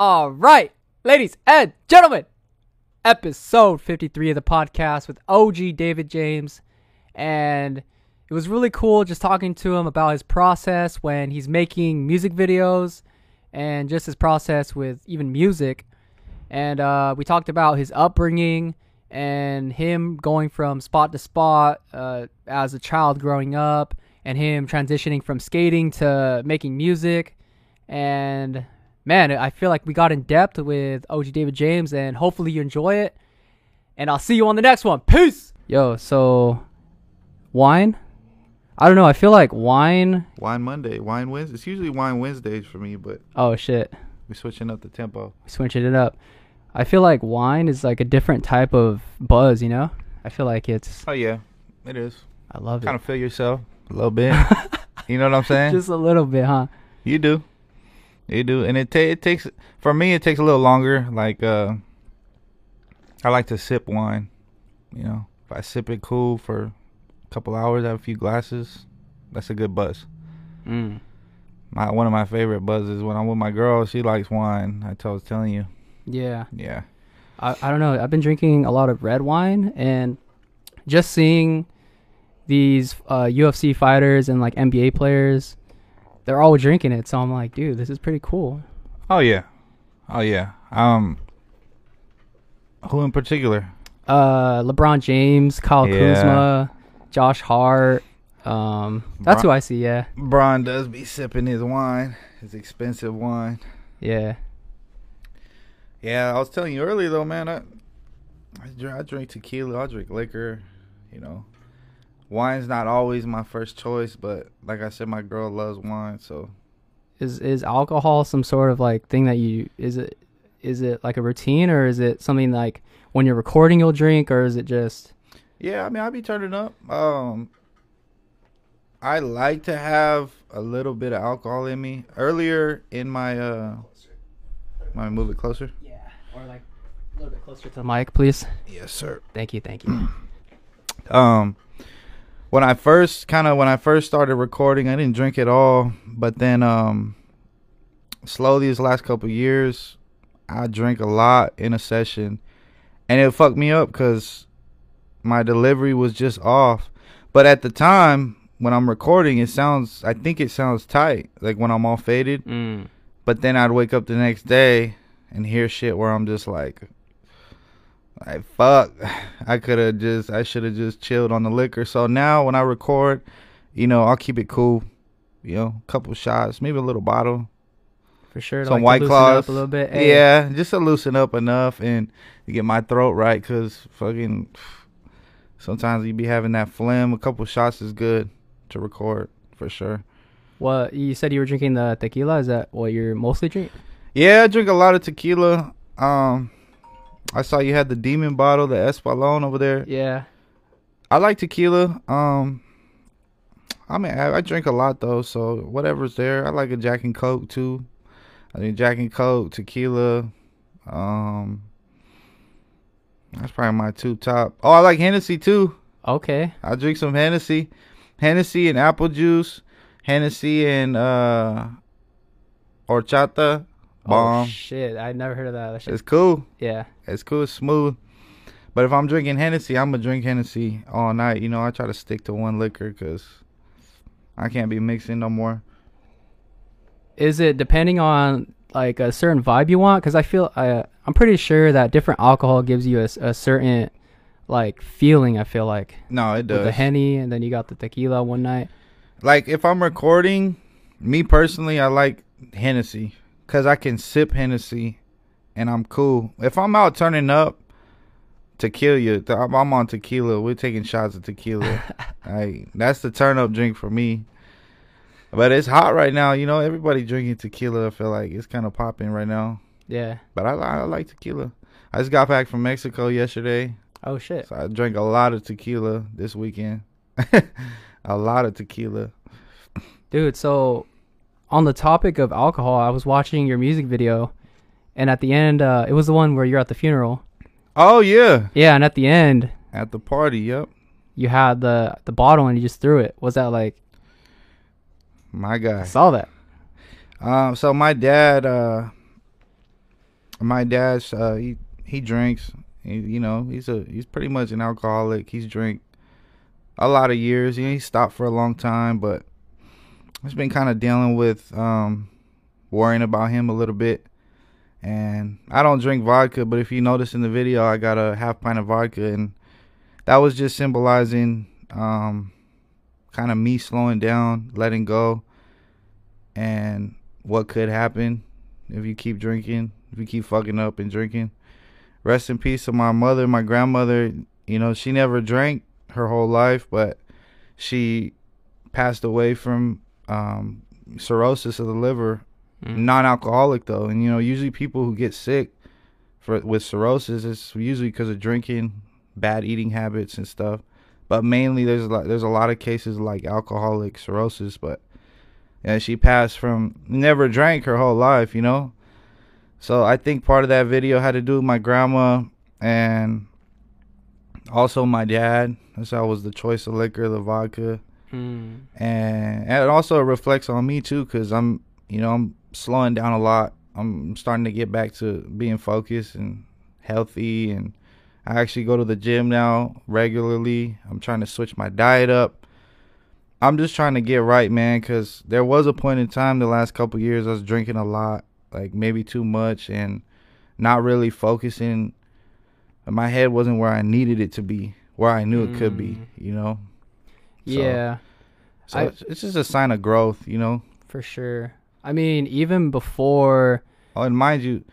All right, ladies and gentlemen, episode 53 of the podcast with OG David James. And it was really cool just talking to him about his process when he's making music videos and just his process with even music. And uh, we talked about his upbringing and him going from spot to spot uh, as a child growing up and him transitioning from skating to making music. And man, I feel like we got in depth with OG David James, and hopefully you enjoy it. And I'll see you on the next one. Peace. Yo, so wine. I don't know. I feel like wine. Wine Monday, Wine Wednesday. It's usually Wine Wednesdays for me, but Oh shit, we're switching up the tempo. switching it up. I feel like wine is like a different type of buzz. You know. I feel like it's. Oh yeah, it is. I love Kind it. Kind of feel yourself a little bit. you know what I'm saying? Just a little bit, huh? you do, you do, and it ta- it takes for me it takes a little longer. Like uh, I like to sip wine. You know, if I sip it cool for a couple hours, have a few glasses, that's a good buzz. Mm. My one of my favorite buzzes when I'm with my girl. She likes wine. I was telling you. Yeah. Yeah. I, I don't know. I've been drinking a lot of red wine and just seeing these uh, UFC fighters and like NBA players, they're all drinking it. So I'm like, dude, this is pretty cool. Oh yeah. Oh yeah. Um. Who in particular? Uh, LeBron James, Kyle Yeah. Kuzma, Josh Hart. Um, that's who I see. Yeah, Brian does be sipping his wine, his expensive wine. yeah. Yeah, I was telling you earlier though, man. I I drink, I drink tequila. I drink liquor. You know, wine's not always my first choice, but like I said, my girl loves wine, so Is is alcohol some sort of like thing that you is it is it like a routine or is it something like when you're recording you'll drink or is it just yeah. I mean, I'll be turning up. Um, I like to have a little bit of alcohol in me. Earlier in my uh, might move it closer. yeah or like a little bit closer to the mic, please? Yes, sir. Thank you, thank you. um when I first kind of when I first started recording, I didn't drink at all, but then um slowly these last couple years, I drank a lot in a session, and it fucked me up because my delivery was just off. But at the time when I'm recording, it sounds I think it sounds tight, like when I'm all faded. Mm. But then I'd wake up the next day and hear shit where I'm just like, like fuck, I could have just, I should have just chilled on the liquor. So now when I record, you know, I'll keep it cool. You know, a couple shots, maybe a little bottle, For sure. some like, white claws, up a little bit. Hey, Yeah, just to loosen up enough and get my throat right. Cause fucking, sometimes you be having that phlegm. A couple shots is good to record for sure. Well, you said you were drinking the tequila? Is that what you're mostly drinking? Yeah, I drink a lot of tequila. Um, I saw you had the demon bottle, the Espolón over there. Yeah. I like tequila. Um, I mean, I, I drink a lot though, so whatever's there. I like a Jack and Coke too. I mean, Jack and Coke, tequila. Um, that's probably my two top. Oh, I like Hennessy too. Okay. I drink some Hennessy, Hennessy and apple juice, Hennessy and uh, horchata. Oh, bomb. Oh shit! I never heard of that. that shit, it's cool. yeah. It's cool. It's smooth. But if I'm drinking Hennessy, I'm gonna drink Hennessy all night. You know, I try to stick to one liquor because I can't be mixing no more. Is it depending on like a certain vibe you want? Because I feel I I'm pretty sure that different alcohol gives you a certain like feeling. I feel like No, it with does. the henny, and then you got the tequila one night. like if I'm recording, me personally, I like Hennessy because I can sip Hennessy and I'm cool. If I'm out turning up to kill you, th- I'm on tequila. We're taking shots of tequila. like that's the turn up drink for me. But it's hot right now. You know, everybody drinking tequila. I feel like it's kind of popping right now. Yeah. But I, li- I like tequila. I just got back from Mexico yesterday, Oh shit. so I drank a lot of tequila this weekend. a lot of tequila. Dude, so on the topic of alcohol, I was watching your music video, and at the end, uh, it was the one where you're at the funeral. Oh yeah, Yeah, and at the end, at the party. Yep, you had the the bottle and you just threw it. Was that like? my guy. I saw that. Um, so my dad, uh, my dad's uh, he he drinks. He, you know, he's a he's pretty much an alcoholic. He's drank a lot of years. You know, he stopped for a long time, but I've been kind of dealing with um, worrying about him a little bit. And I don't drink vodka, but if you notice in the video, I got a half pint of vodka, and that was just symbolizing um, kind of me slowing down, letting go, and what could happen if you keep drinking, if you keep fucking up and drinking. Rest in peace to my mother, my grandmother. You know, she never drank her whole life, but she passed away from um, cirrhosis of the liver. Mm. Non-alcoholic though, and you know, usually people who get sick for with cirrhosis, it's usually because of drinking, bad eating habits, and stuff. But mainly, there's a lot, there's a lot of cases like alcoholic cirrhosis. But yeah, she passed from never drank her whole life, you know. So I think part of that video had to do with my grandma and also my dad. That's how was the choice of liquor, the vodka, Mm. and, and it also reflects on me too, cause I'm, you know, I'm slowing down a lot. I'm starting to get back to being focused and healthy, and I actually go to the gym now regularly. I'm trying to switch my diet up. I'm just trying to get right, man, cause there was a point in time the last couple years I was drinking a lot, like maybe too much, and not really focusing. My head wasn't where I needed it to be, where I knew it could be, Mm. you know. So- Yeah, So I- it's, it's just a sign of growth, you know. for sure. I mean, even before. Oh, and mind you,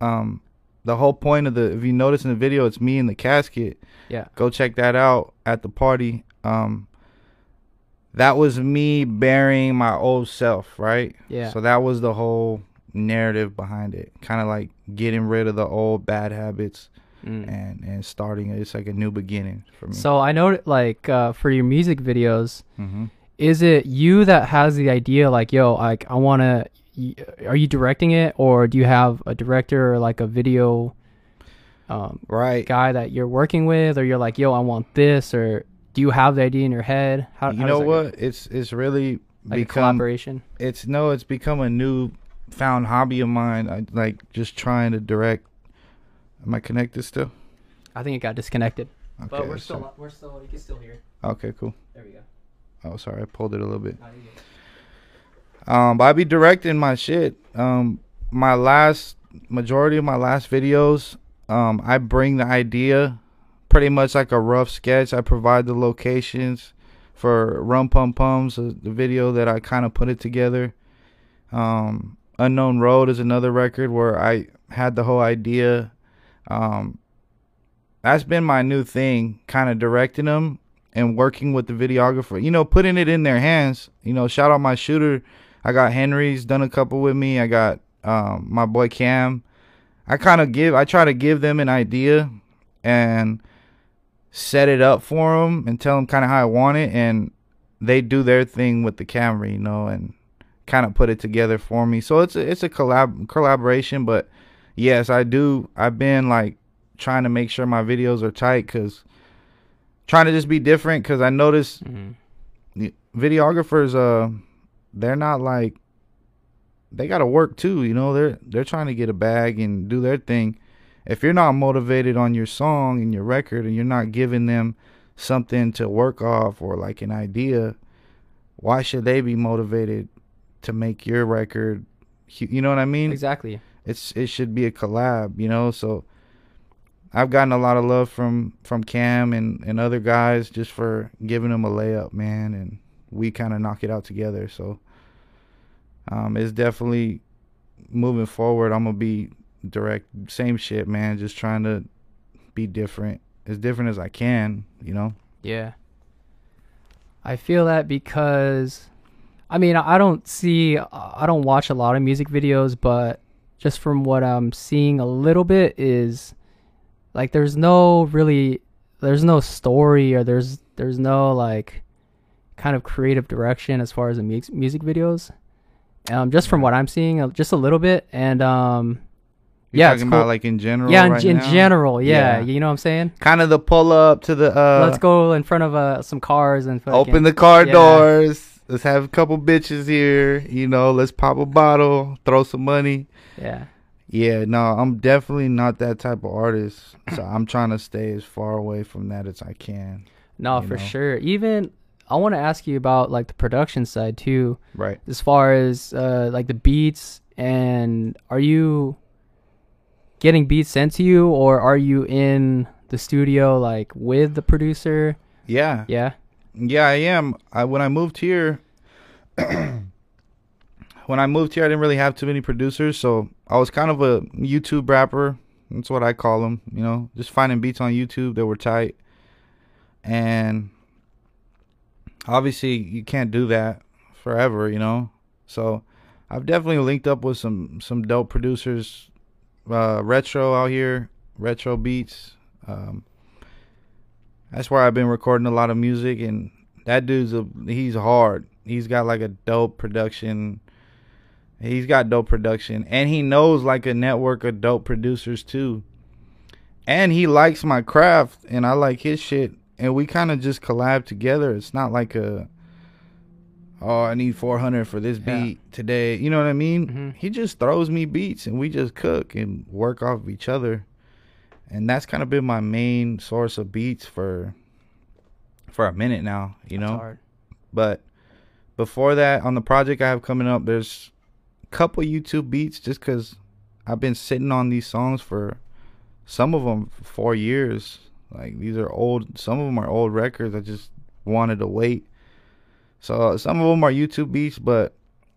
um, the whole point of the if you notice in the video, it's me in the casket. Yeah. Go check that out at the party. Um, that was me burying my old self, right? Yeah. So that was the whole narrative behind it. Kind of like getting rid of the old bad habits Mm. and and starting. It's like a new beginning for me. So I know, like, uh, for your music videos, hmm is it you that has the idea? Like, yo, like, I want to. Are you directing it, or do you have a director or like a video um, right. guy that you're working with, or you're like, yo, I want this, or do you have the idea in your head? How, you how know that go? what? It's it's really Like a become collaboration. it's no, it's become a new found hobby of mine. I like just trying to direct. Am I connected still? I think it got disconnected, Okay. but we're so- still we're still you can still hear. okay. Cool. There we go. Oh, sorry, I pulled it a little bit. Now you get- Um, but I be directing my shit. Um, my last majority of my last videos, um, I bring the idea, pretty much like a rough sketch. I provide the locations for Rum Pum Pums, uh, the video that I kind of put it together. Um, Unknown Road is another record where I had the whole idea. Um, that's been my new thing, kind of directing them and working with the videographer. You know, putting it in their hands. You know, shout out my shooter. I got Henry's done a couple with me. I got um, my boy Cam. I kind of give, I try to give them an idea and set it up for them and tell them kind of how I want it, and they do their thing with the camera, you know, and kind of put it together for me. So it's a, it's a collab collaboration, but yes, I do. I've been like trying to make sure my videos are tight because trying to just be different because I noticed Mhm. the videographers uh they're not like they got to work too you know they're they're trying to get a bag and do their thing if you're not motivated on your song and your record and you're not giving them something to work off or like an idea why should they be motivated to make your record you know what i mean Exactly. It's it should be a collab, you know. So I've gotten a lot of love from from Cam and and other guys just for giving them a layup, man, and we kind of knock it out together. So um, it's definitely moving forward. I'm gonna be direct, same shit, man. Just trying to be different, as different as I can, you know. Yeah. I feel that because, I mean, I don't see, I don't watch a lot of music videos, but just from what I'm seeing a little bit is like there's no really, there's no story or there's, there's no like kind of creative direction as far as the music, music videos. Um, just from what I'm seeing, uh, just a little bit. And, um, You're Yeah, it's talking cool. about like in general. yeah, in, right in general, yeah, Yeah. you know what I'm saying? Kind of the pull up to the uh, Let's go in front of uh, some cars and fucking- Open the car Yeah. doors. Let's have a couple bitches here. You know, let's pop a bottle, throw some money. Yeah. Yeah, no, I'm definitely not that type of artist. So I'm trying to stay as far away from that as I can. No, for know? sure. Even I want to ask you about like the production side too, Right. as far as uh, like the beats and are you getting beats sent to you or are you in the studio like with the producer? Yeah. Yeah. Yeah, I am. I when I moved here when I moved here I didn't really have too many producers, so I was kind of a YouTube rapper. That's what I call them, you know, just finding beats on YouTube that were tight. And obviously you can't do that forever, you know. So I've definitely linked up with some some dope producers uh retro out here, retro beats. Um that's where I've been recording a lot of music and that dude's a he's hard. He's got like a dope production. He's got dope production and he knows like a network of dope producers too. And he likes my craft and I like his shit and we kind of just collab together. It's not like a oh, I need 400 for this Yeah. beat today. You know what I mean? Mhm. He just throws me beats and we just cook and work off of each other. And that's kind of been my main source of beats for for a minute now, you That's know. hard. But before that, on the project I have coming up, there's couple YouTube beats just because I've been sitting on these songs for some of them for four years. Like these are old, some of them are old records. I just wanted to wait. So some of them are YouTube beats, but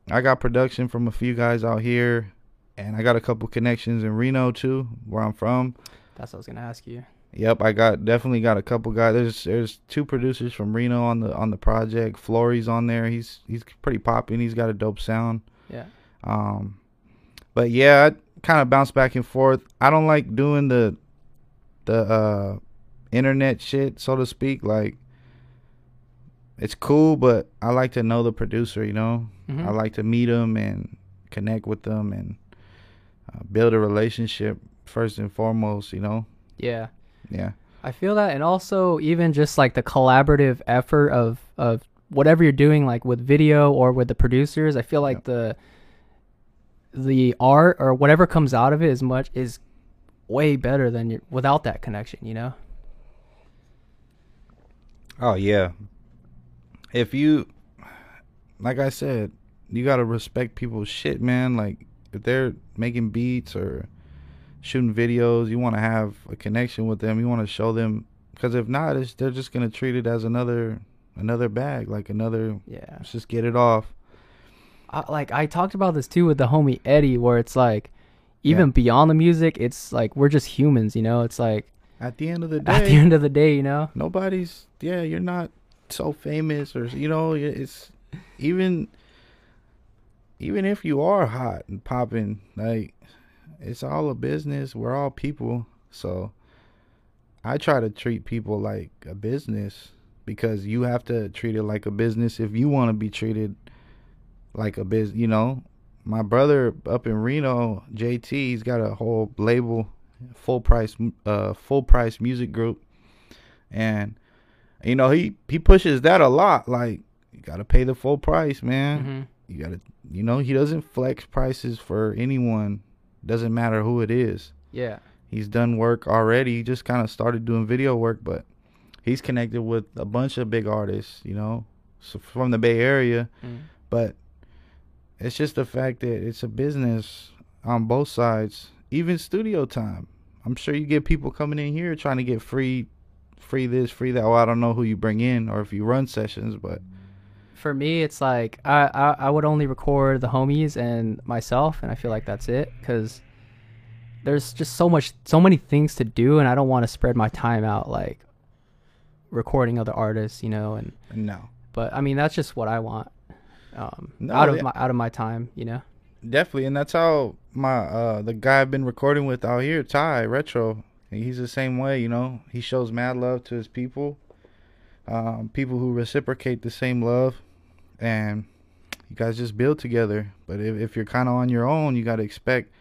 I got production from a few guys out here, and I got a couple connections in Reno too, where I'm from. That's what I was gonna ask you. Yep, I got definitely got a couple guys. There's there's two producers from Reno on the on the project. Flory's on there. He's he's pretty popping. He's got a dope sound. Yeah. Um, but yeah, I kind of bounce back and forth. I don't like doing the the uh internet shit, so to speak. Like it's cool, but I like to know the producer. You know, Mhm. I like to meet them and connect with them and uh, build a relationship first and foremost. You know, Yeah. yeah. I feel that, and also even just like the collaborative effort of of whatever you're doing, like with video or with the producers. I feel like Yep. the the art or whatever comes out of it as much is way better than your, without that connection. You know. Oh yeah. If you like I said, you got to respect people's shit, man. Like if they're making beats or shooting videos, you want to have a connection with them. You want to show them cuz if not, it's, they're just going to treat it as another another bag, like another Yeah. let's just get it off. I, like I talked about this too with the homie Eddie, where it's like, even Yeah. beyond the music, it's like we're just humans. You know. It's like At the end of the day, at the end of the day, you know. nobody's yeah you're not so famous or you know it's even even if you are hot and popping like it's all a business we're all people so i try to treat people like a business because you have to treat it like a business if you want to be treated like a business you know? My brother up in reno jt he's got a whole label full price uh full price music group. And you know he he pushes that a lot like you gotta pay the full price man. Hmm you gotta you know he doesn't flex prices for anyone. Doesn't matter who it is. Yeah. he's done work already. He just kind of started doing video work but he's connected with a bunch of big artists you know so from the bay area. Mm. but it's just the fact that it's a business on both sides even studio time. I'm sure you get people coming in here trying to get free free this free that. Well i don't know who you bring in or if you run sessions but For me, it's like I, I I would only record the homies and myself, and I feel like that's it because there's just so much, so many things to do, and I don't want to spread my time out like recording other artists, you know. And no. But I mean, that's just what I want um, No, out of yeah. my out of my time, you know. definitely and that's how my uh the guy i've been recording with out here ty retro he's the same way you know he shows mad love to his people um people who reciprocate the same love and you guys just build together but if, if you're kind of on your own you got to expect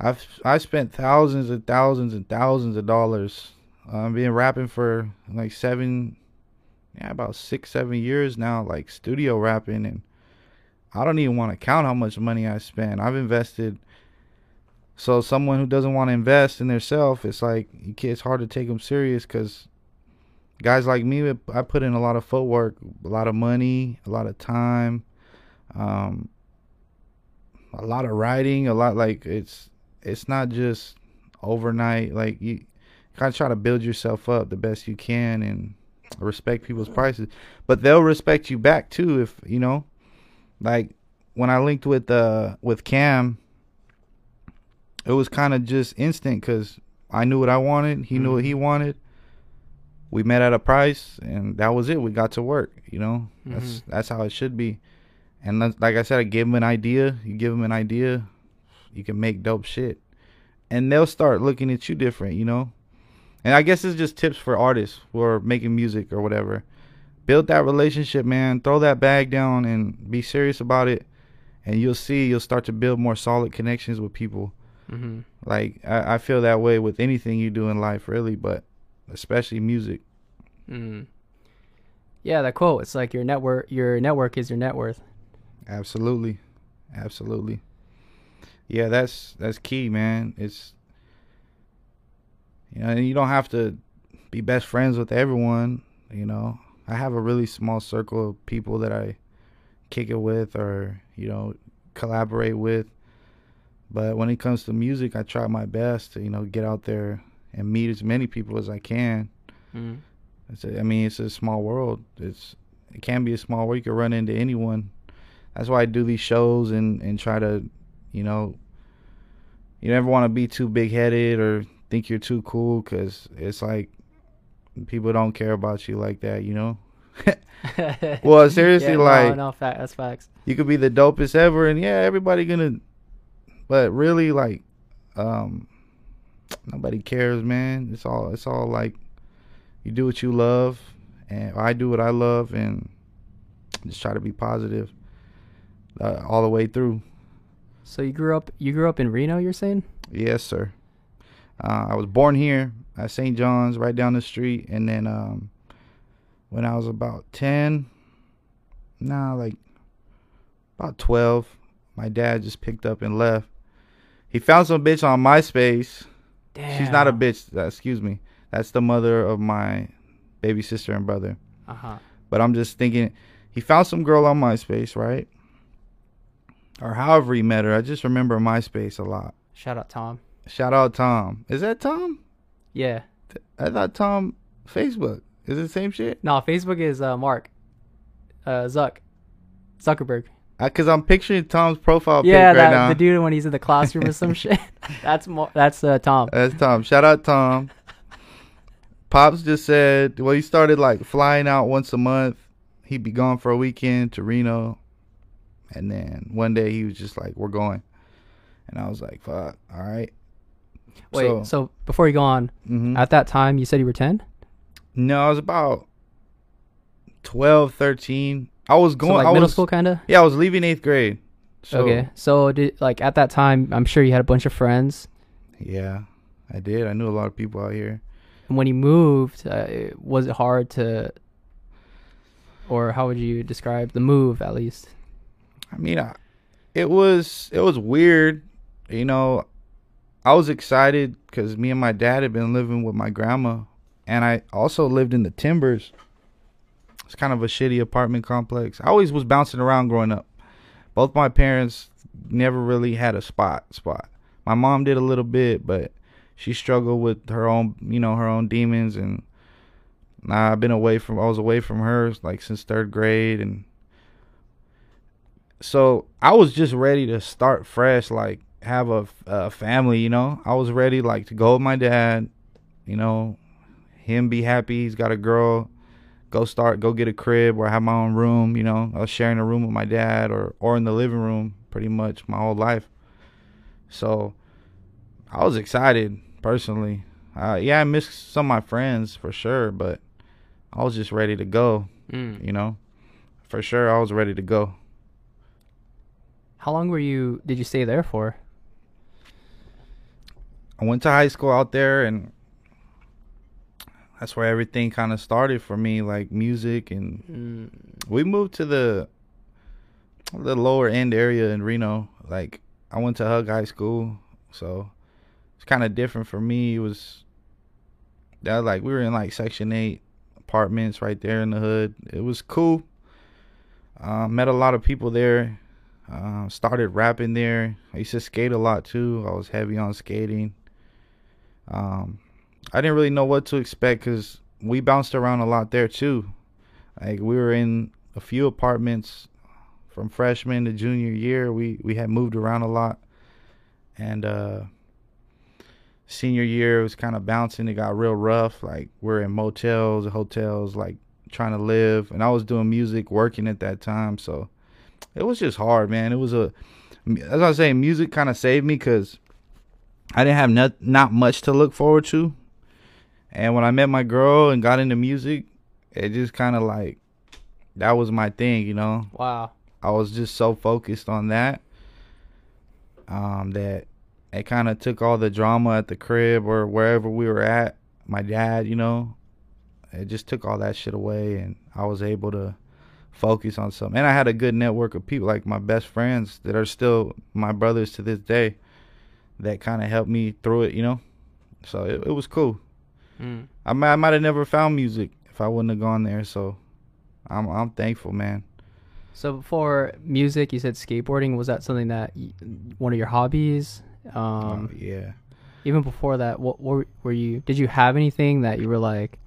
i've i spent thousands and thousands and thousands of dollars uh, been rapping for like seven yeah about six seven years now like studio rapping and I don't even want to count how much money I spend. I've invested So someone who doesn't want to invest in themselves, it's like it's hard to take them serious because guys like me, I put in a lot of footwork, a lot of money, a lot of time, um, a lot of writing, a lot like it's it's not just overnight. Like you kind of try to build yourself up the best you can and respect people's prices, but they'll respect you back too if you know. Like when I linked with uh with Cam, it was kind of just instant because I knew what I wanted, he knew what he wanted. We met at a price, and that was it. We got to work. You know, that's that's how it should be. And like I said, I gave him an idea. You give him an idea, you can make dope shit, and they'll start looking at you different. You know, and I guess it's just tips for artists who are making music or whatever. Build that relationship, man. Throw that bag down and be serious about it, and you'll see you'll start to build more solid connections with people. Mm-hmm. Like I, I feel that way with anything you do in life, really, but especially music. Mm. Yeah, that quote. It's like your network. Your network is your net worth. Absolutely, absolutely. Yeah, that's that's key, man. It's you know, and you don't have to be best friends with everyone. You know, I have a really small circle of people that I kick it with, or you know, collaborate with. But when it comes to music, I try my best to you know get out there and meet as many people as I can. Mm. It's a, I mean, it's a small world. It's it can be a small world. You can run into anyone. That's why I do these shows and and try to, you know, you never want to be too big headed or think you're too cool because it's like people don't care about you like that. You know, Well, seriously, Yeah, no, like- no, fact, that's facts. you could be the dopest ever, and yeah, everybody gonna, but really like, um, nobody cares, man. It's all it's all like, you do what you love, and I do what I love, and just try to be positive, uh, all the way through. So you grew up. You grew up in Reno. You're saying? Yes, sir. Uh, I was born here at St. John's, right down the street, and then um, when I was about ten, nah, like about twelve, my dad just picked up and left. He found some bitch on MySpace. Damn. She's not a bitch. Uh, excuse me. That's the mother of my baby sister and brother. Uh huh. But I'm just thinking, he found some girl on MySpace, right? Or however he met her. I just remember MySpace a lot. Shout out Tom. Shout out Tom. Is that Tom? Yeah. I thought Tom Facebook. Is it the same shit? No, Facebook is uh, Mark. Uh, Zuck. Zuckerberg. Because I'm picturing Tom's profile pic yeah, right that now. the dude when he's in the classroom or some shit. That's more. That's uh, Tom. That's Tom. Shout out Tom. Pops just said, well, he started like flying out once a month. He'd be gone for a weekend to Reno. And then one day he was just like, we're going. And I was like, fuck, all right. Wait. So, So, before you go on, mhm. at that time you said you were ten. no, I was about 12, 13. I was So going, like I middle was, school, kind of. Yeah, I was leaving eighth grade. So, okay. So did like at that time, I'm sure you had a bunch of friends. Yeah, I did. I knew a lot of people out here. And when you moved, uh, it- was it hard to, or how would you describe the move at least? I mean, I, it was it was weird. You know, I was excited because me and my dad had been living with my grandma, and I also lived in the Timbers. It's kind of a shitty apartment complex. I always was bouncing around growing up. Both my parents never really had a spot. Spot. My mom did a little bit, but she struggled with her own, you know, her own demons, and I've been away from. I was away from her like since third grade, and so I was just ready to start fresh, like have a, a family, you know. I was ready, like to go with my dad, you know, him be happy. He's got a girl. Go start, go get a crib or have my own room, you know. I was sharing a room with my dad or or in the living room pretty much my whole life. So I was excited personally. Uh, yeah, I missed some of my friends for sure, but I was just ready to go, Mm. you know. For sure, I was ready to go. How long were you? Did you stay there for? I went to high school out there and that's where everything kind of started for me like music and Mm. we moved to the the lower end area in Reno like I went to Hug High School So it's kind of different for me. It was that like we were in like Section Eight apartments right there in the hood. It was cool. Uh, met a lot of people there. Uh, started rapping there. I used to skate a lot too. I was heavy on skating. Um, I didn't really know what to expect because we bounced around a lot there too. Like we were in a few apartments from freshman to junior year. We we had moved around a lot, and uh, senior year was kind of bouncing. It got real rough. Like we're in motels, hotels, like trying to live. And I was doing music, working at that time, so it was just hard, man. It was a as I was saying, music kind of saved me because I didn't have not not much to look forward to. And when I met my girl and got into music, it just kind of like that was my thing, you know. Wow. I was just so focused on that um, that it kind of took all the drama at the crib or wherever we were at. My dad, you know, it just took all that shit away, and I was able to focus on something. And I had a good network of people, like my best friends that are still my brothers to this day, that kind of helped me through it, you know. So it, it was cool. Mm. I might, I might have never found music if I wouldn't have gone there. So I'm I'm thankful, man. So before music, you said skateboarding. Was that something that one of your hobbies? Um, oh, yeah. even before that, what, what were you? Did you have anything that you were like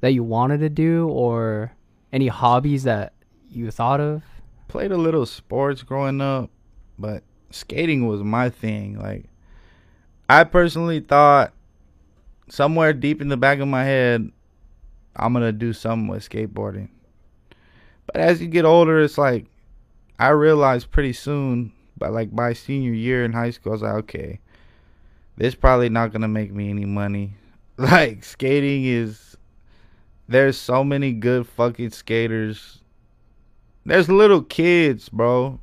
that you wanted to do, or any hobbies that you thought of? Played a little sports growing up, but skating was my thing. Like I personally thought somewhere deep in the back of my head, I'm gonna do something with skateboarding. But as you get older, it's like I realized pretty soon, by like my senior year in high school, I was like, okay, this probably not gonna make me any money. Like skating is, there's so many good fucking skaters. There's little kids, bro,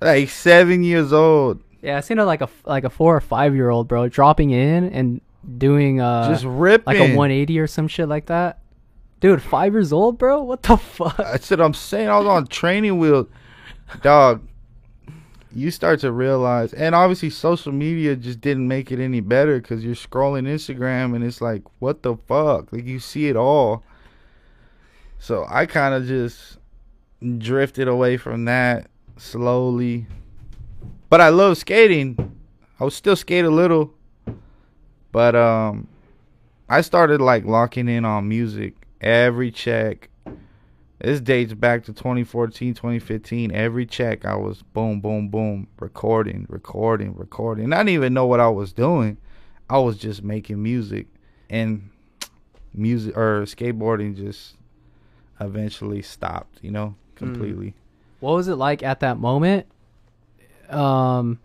like seven years old, Yeah, I seen a, like a like a four or five year old bro dropping in and doing uh just ripping. like a 180 or some shit like that. Dude, five years old, bro. What the fuck? That's what I'm saying. I was on training wheel, dog. You start to realize, and obviously social media just didn't make it any better because you're scrolling Instagram and it's like, what the fuck? Like you see it all. So I kind of just drifted away from that slowly, but I love skating. I would still skate a little, but um, I started like locking in on music every check. This dates back to 2014, 2015. Every check I was boom, boom, boom, recording, recording, recording. I didn't even know what I was doing. I was just making music and music or skateboarding just eventually stopped, you know, completely. What was it like at that moment? Um,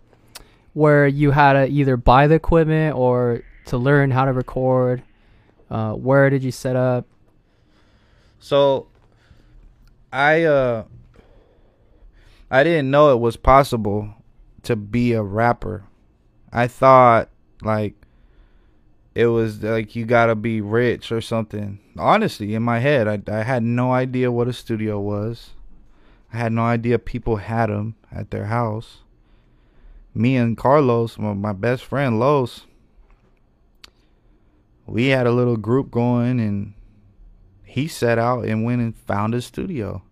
where you had to either buy the equipment or to learn how to record. Uh, where did you set up? So I uh I didn't know it was possible to be a rapper. I thought like it was like you got to be rich or something. Honestly, in my head, I I had no idea what a studio was. I had no idea people had them at their house. Me and Carlos, my, my best friend Los, we had a little group going and he set out and went and found a studio.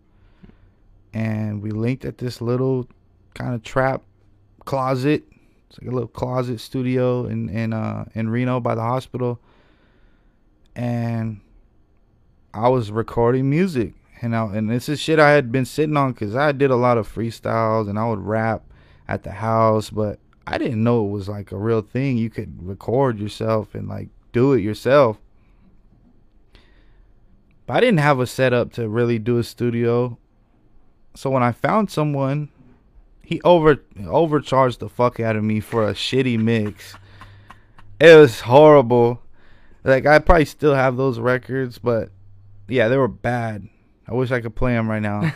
And we linked at this little kind of trap closet. It's like a little closet studio in in uh in Reno by the hospital. And I was recording music. And I, and this is shit I had been sitting on cuz I did a lot of freestyles and I would rap at the house, but I didn't know it was like a real thing. You could record yourself and like do it yourself. But I didn't have a setup to really do a studio. So when I found someone, he over overcharged the fuck out of me for a shitty mix. It was horrible. Like I probably still have those records, but yeah, they were bad. I wish I could play them right now.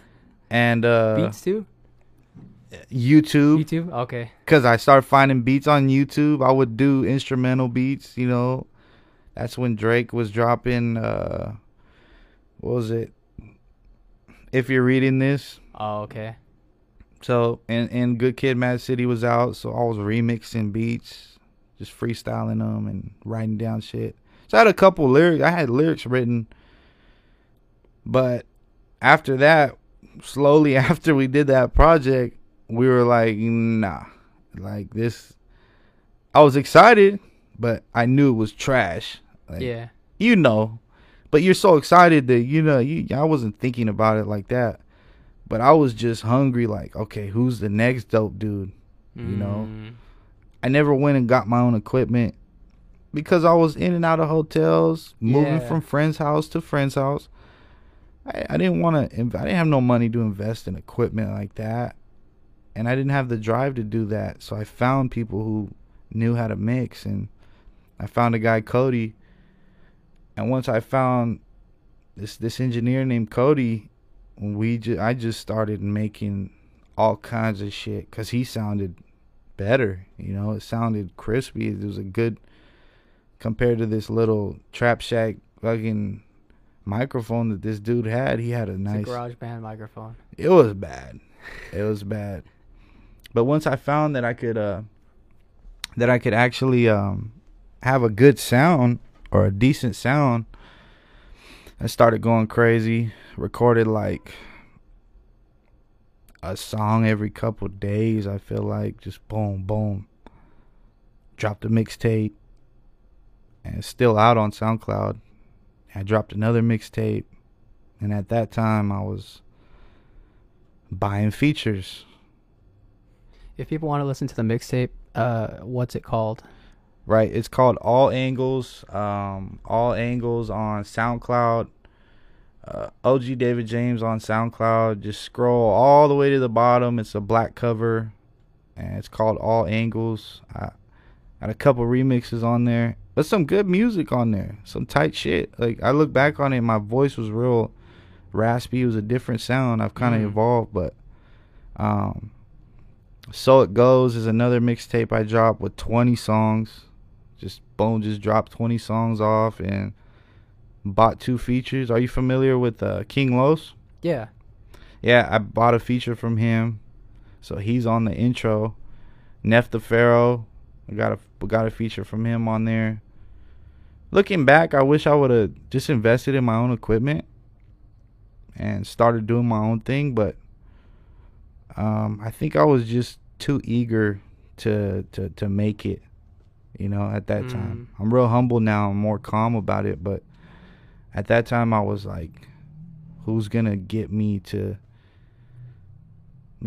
and uh Beats too? YouTube YouTube? Okay. because I started finding beats on YouTube. I would do instrumental beats, you know. That's when Drake was dropping uh what was it? If you're reading this, Oh, okay. So and and Good Kid, Mad City was out, so I was remixing beats, just freestyling them and writing down shit. So I had a couple lyrics. I had lyrics written, but after that, slowly after we did that project, we were like, nah, like this. I was excited, but I knew it was trash. Like, yeah. you know, but you're so excited that you know you. I wasn't thinking about it like that, but I was just hungry. Like, okay, who's the next dope dude? You know, Mm. I never went and got my own equipment because I was in and out of hotels, moving Yeah. from friend's house to friend's house. I, I didn't want to. I didn't have no money to invest in equipment like that, and I didn't have the drive to do that. So I found people who knew how to mix, and I found a guy Cody. And once I found this this engineer named Cody, we ju- I just started making all kinds of shit because he sounded better. You know, it sounded crispy. It was a good compared to this little trap shack fucking microphone that this dude had. He had a It's nice. a garage band microphone. It was bad. It was bad. But once I found that I could uh that I could actually um have a good sound or a decent sound, I started going crazy. Recorded like a song every couple days, I feel like just boom boom. Dropped a mixtape and it's still out on SoundCloud. I dropped another mixtape and at that time I was buying features. If people want to listen to the mixtape, uh, what's it called? Right, it's called All Angles. Um, All Angles on SoundCloud. Uh, OG David James on SoundCloud. Just scroll all the way to the bottom. It's a black cover, and it's called All Angles. I had a couple remixes on there, but some good music on there. Some tight shit. Like I look back on it, my voice was real raspy. It was a different sound. I've kind of Mm. evolved, but um, so it goes is another mixtape I dropped with 20 songs. Just boom, just dropped 20 songs off and bought two features. Are you familiar with uh, King Los? Yeah. Yeah, I bought a feature from him, so he's on the intro. Nef the Pharaoh, I got a got a feature from him on there. Looking back, I wish I would have just invested in my own equipment and started doing my own thing, but um, I think I was just too eager to to to make it. You know, at that time, I'm real humble now. I'm more calm about it, but at that time, I was like, "Who's gonna get me to?"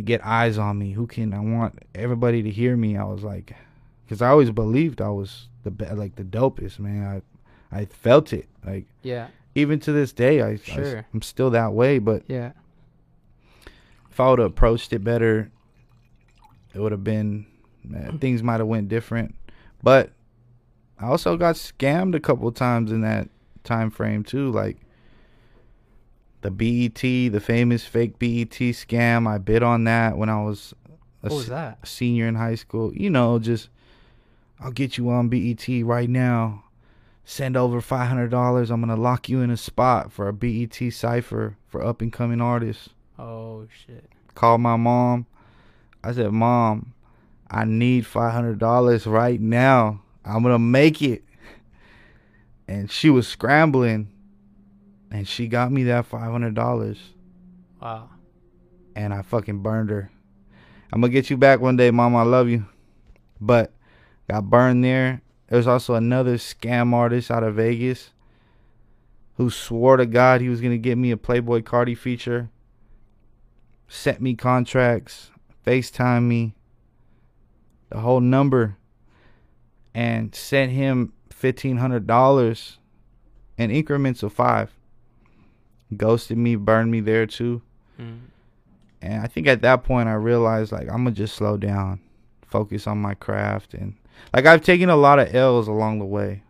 get eyes on me who can i want everybody to hear me i was like because i always believed i was the be- like the dopest man i i felt it like Yeah. even to this day i, Sure. I am still that way but Yeah. If i would have approached it better it would have been uh, things might have went different but i also got scammed a couple times in that time frame too like the BET, the famous fake BET scam. I bid on that when I was a What was that? senior in high school. You know, just I'll get you on BET right now. Send over five hundred dollars. I'm gonna lock you in a spot for a BET cipher for up and coming artists. Oh shit. Called my mom. I said, Mom, I need five hundred dollars right now. I'm gonna make it. And she was scrambling, and she got me that five hundred dollars Wow. and I fucking burned her. I'm gonna get you back one day, mom. I love you. But got burned there. There's also another scam artist out of Vegas who swore to God he was gonna get me a Playboi Carti feature. Sent me contracts, FaceTime me, the whole number, and sent him fifteen hundred dollars in increments of five. Ghosted me, burned me there too. Mm. And I think at that point I realized like I'm gonna just slow down, focus on my craft, and like I've taken a lot of L's along the way,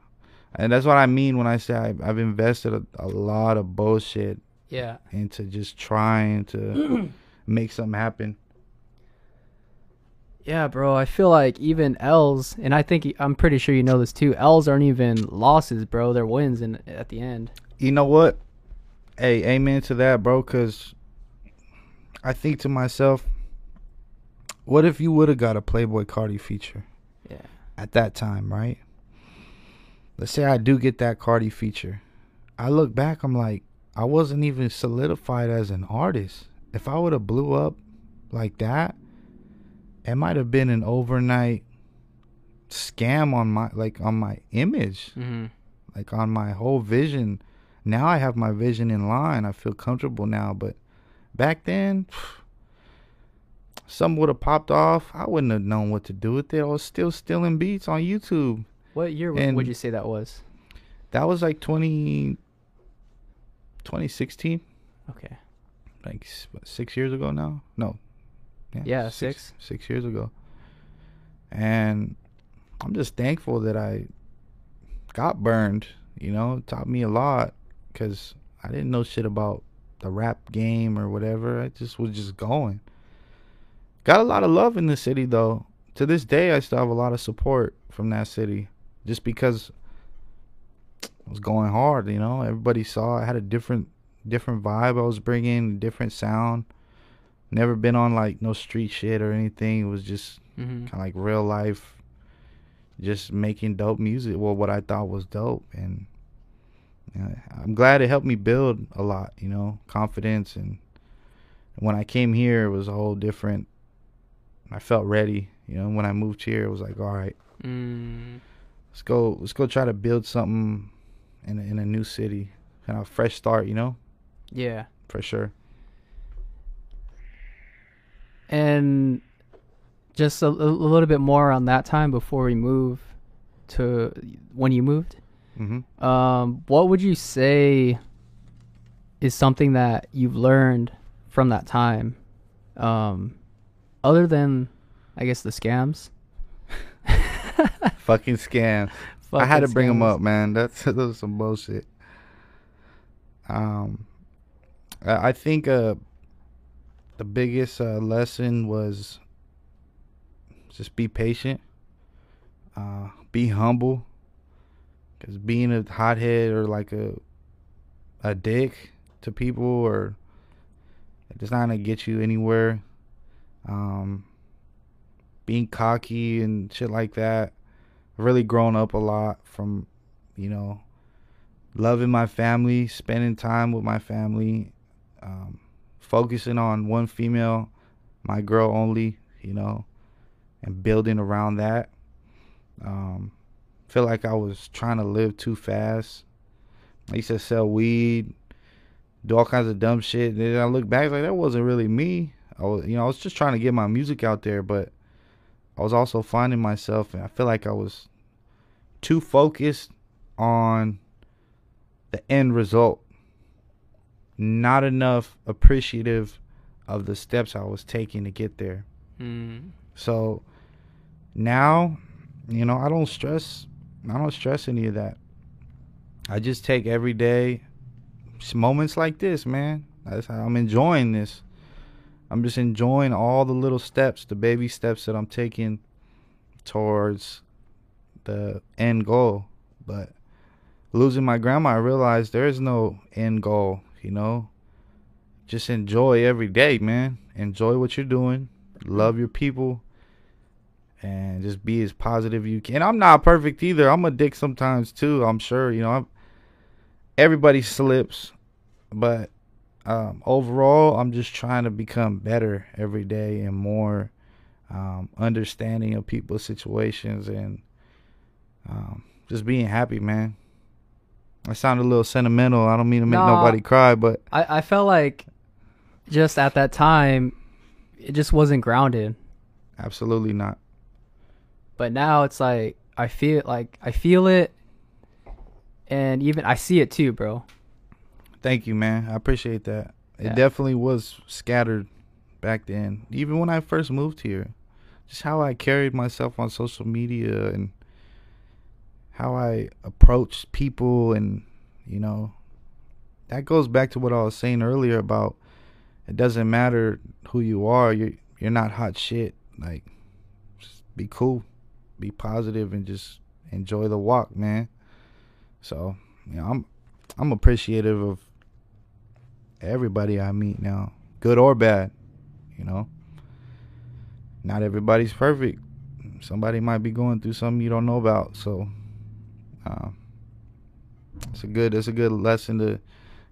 and that's what I mean when I say I've, I've invested a, a lot of bullshit Yeah. into just trying to make something happen. Yeah, bro. I feel like even L's, and I think I'm pretty sure you know this too. L's aren't even losses, bro. They're wins in at the end. You know what? Hey, amen to that, bro. Cause I think to myself, what if you would have got a Playboi Carti feature Yeah. at that time, right? Let's say I do get that Carti feature. I look back, I'm like, I wasn't even solidified as an artist. If I would have blew up like that, it might have been an overnight scam on my like on my image, Mm-hmm. like on my whole vision. Now I have my vision in line. I feel comfortable now, but back then something would have popped off. I wouldn't have known what to do with it. I was still stealing beats on YouTube. What year And- would you say that was? That was like 20, 2016, Okay. Like what, six years ago now. No, Yeah, six. six years ago. And I'm just thankful that I got burned. You know, taught me a lot because I didn't know shit about the rap game or whatever. I just was just going. Got a lot of love in the city though. To this day, I still have a lot of support from that city, just because I was going hard. You know, everybody saw I had a different, different vibe. I was bringing different sound. Never been on like no street shit or anything. It was just Mm-hmm. kind of like real life, just making dope music. Well, what I thought was dope, and you know, I'm glad it helped me build a lot. You know, confidence, and when I came here, it was a whole different. I felt ready. You know, when I moved here, it was like, all right, Mm. let's go, let's go try to build something in a, in a new city, kind of fresh start. You know, Yeah. for sure. And just a, a little bit more on that time before we move to when you moved. hmm Um, what would you say is something that you've learned from that time, um, other than, I guess, the scams? Fucking scam. I had to Fucking bring them up, man. That's that was some bullshit. Um, I think uh, the biggest uh, lesson was just be patient, uh, be humble, because being a hothead or like a a dick to people or it's not gonna get you anywhere. Um, being cocky and shit like that really grown up a lot from you know loving my family spending time with my family um, focusing on one female my girl only you know and building around that. Um, feel like i was trying to live too fast. I used to sell weed do all kinds of dumb shit. And then i look back like that wasn't really me. I was you know i was just trying to get my music out there but I was also finding myself, and I feel like I was too focused on the end result, not enough appreciative of the steps I was taking to get there. Mm. So now, you know, I don't stress. I don't stress any of that. I just take every day moments like this, man. That's how I'm enjoying this. I'm just enjoying all the little steps, the baby steps that I'm taking towards the end goal. But losing my grandma, I realized there is no end goal, you know? Just enjoy every day, man. Enjoy what you're doing. Love your people. And just be as positive you can. I'm not perfect either. I'm a dick sometimes too. I'm sure, you know. I'm, everybody slips, but um, overall, I'm just trying to become better every day and more um, understanding of people's situations and um, just being happy, man. I sound a little sentimental. I don't mean to make Nah. nobody cry, but I, I felt like just at that time, it just wasn't grounded. absolutely not. But now it's like I feel like I feel it, and even I see it too, bro. Thank you, man. I appreciate that. It definitely was scattered back then. Even when I first moved here, just how I carried myself on social media and how I approach people and you know that goes back to what I was saying earlier about it doesn't matter who you are, you're you're not hot shit. Like just be cool, be positive and just enjoy the walk, man. So, you know, I'm I'm appreciative of everybody I meet now, good or bad, you know. not everybody's perfect. Somebody might be going through something you don't know about. So, uh, it's a good it's a good lesson to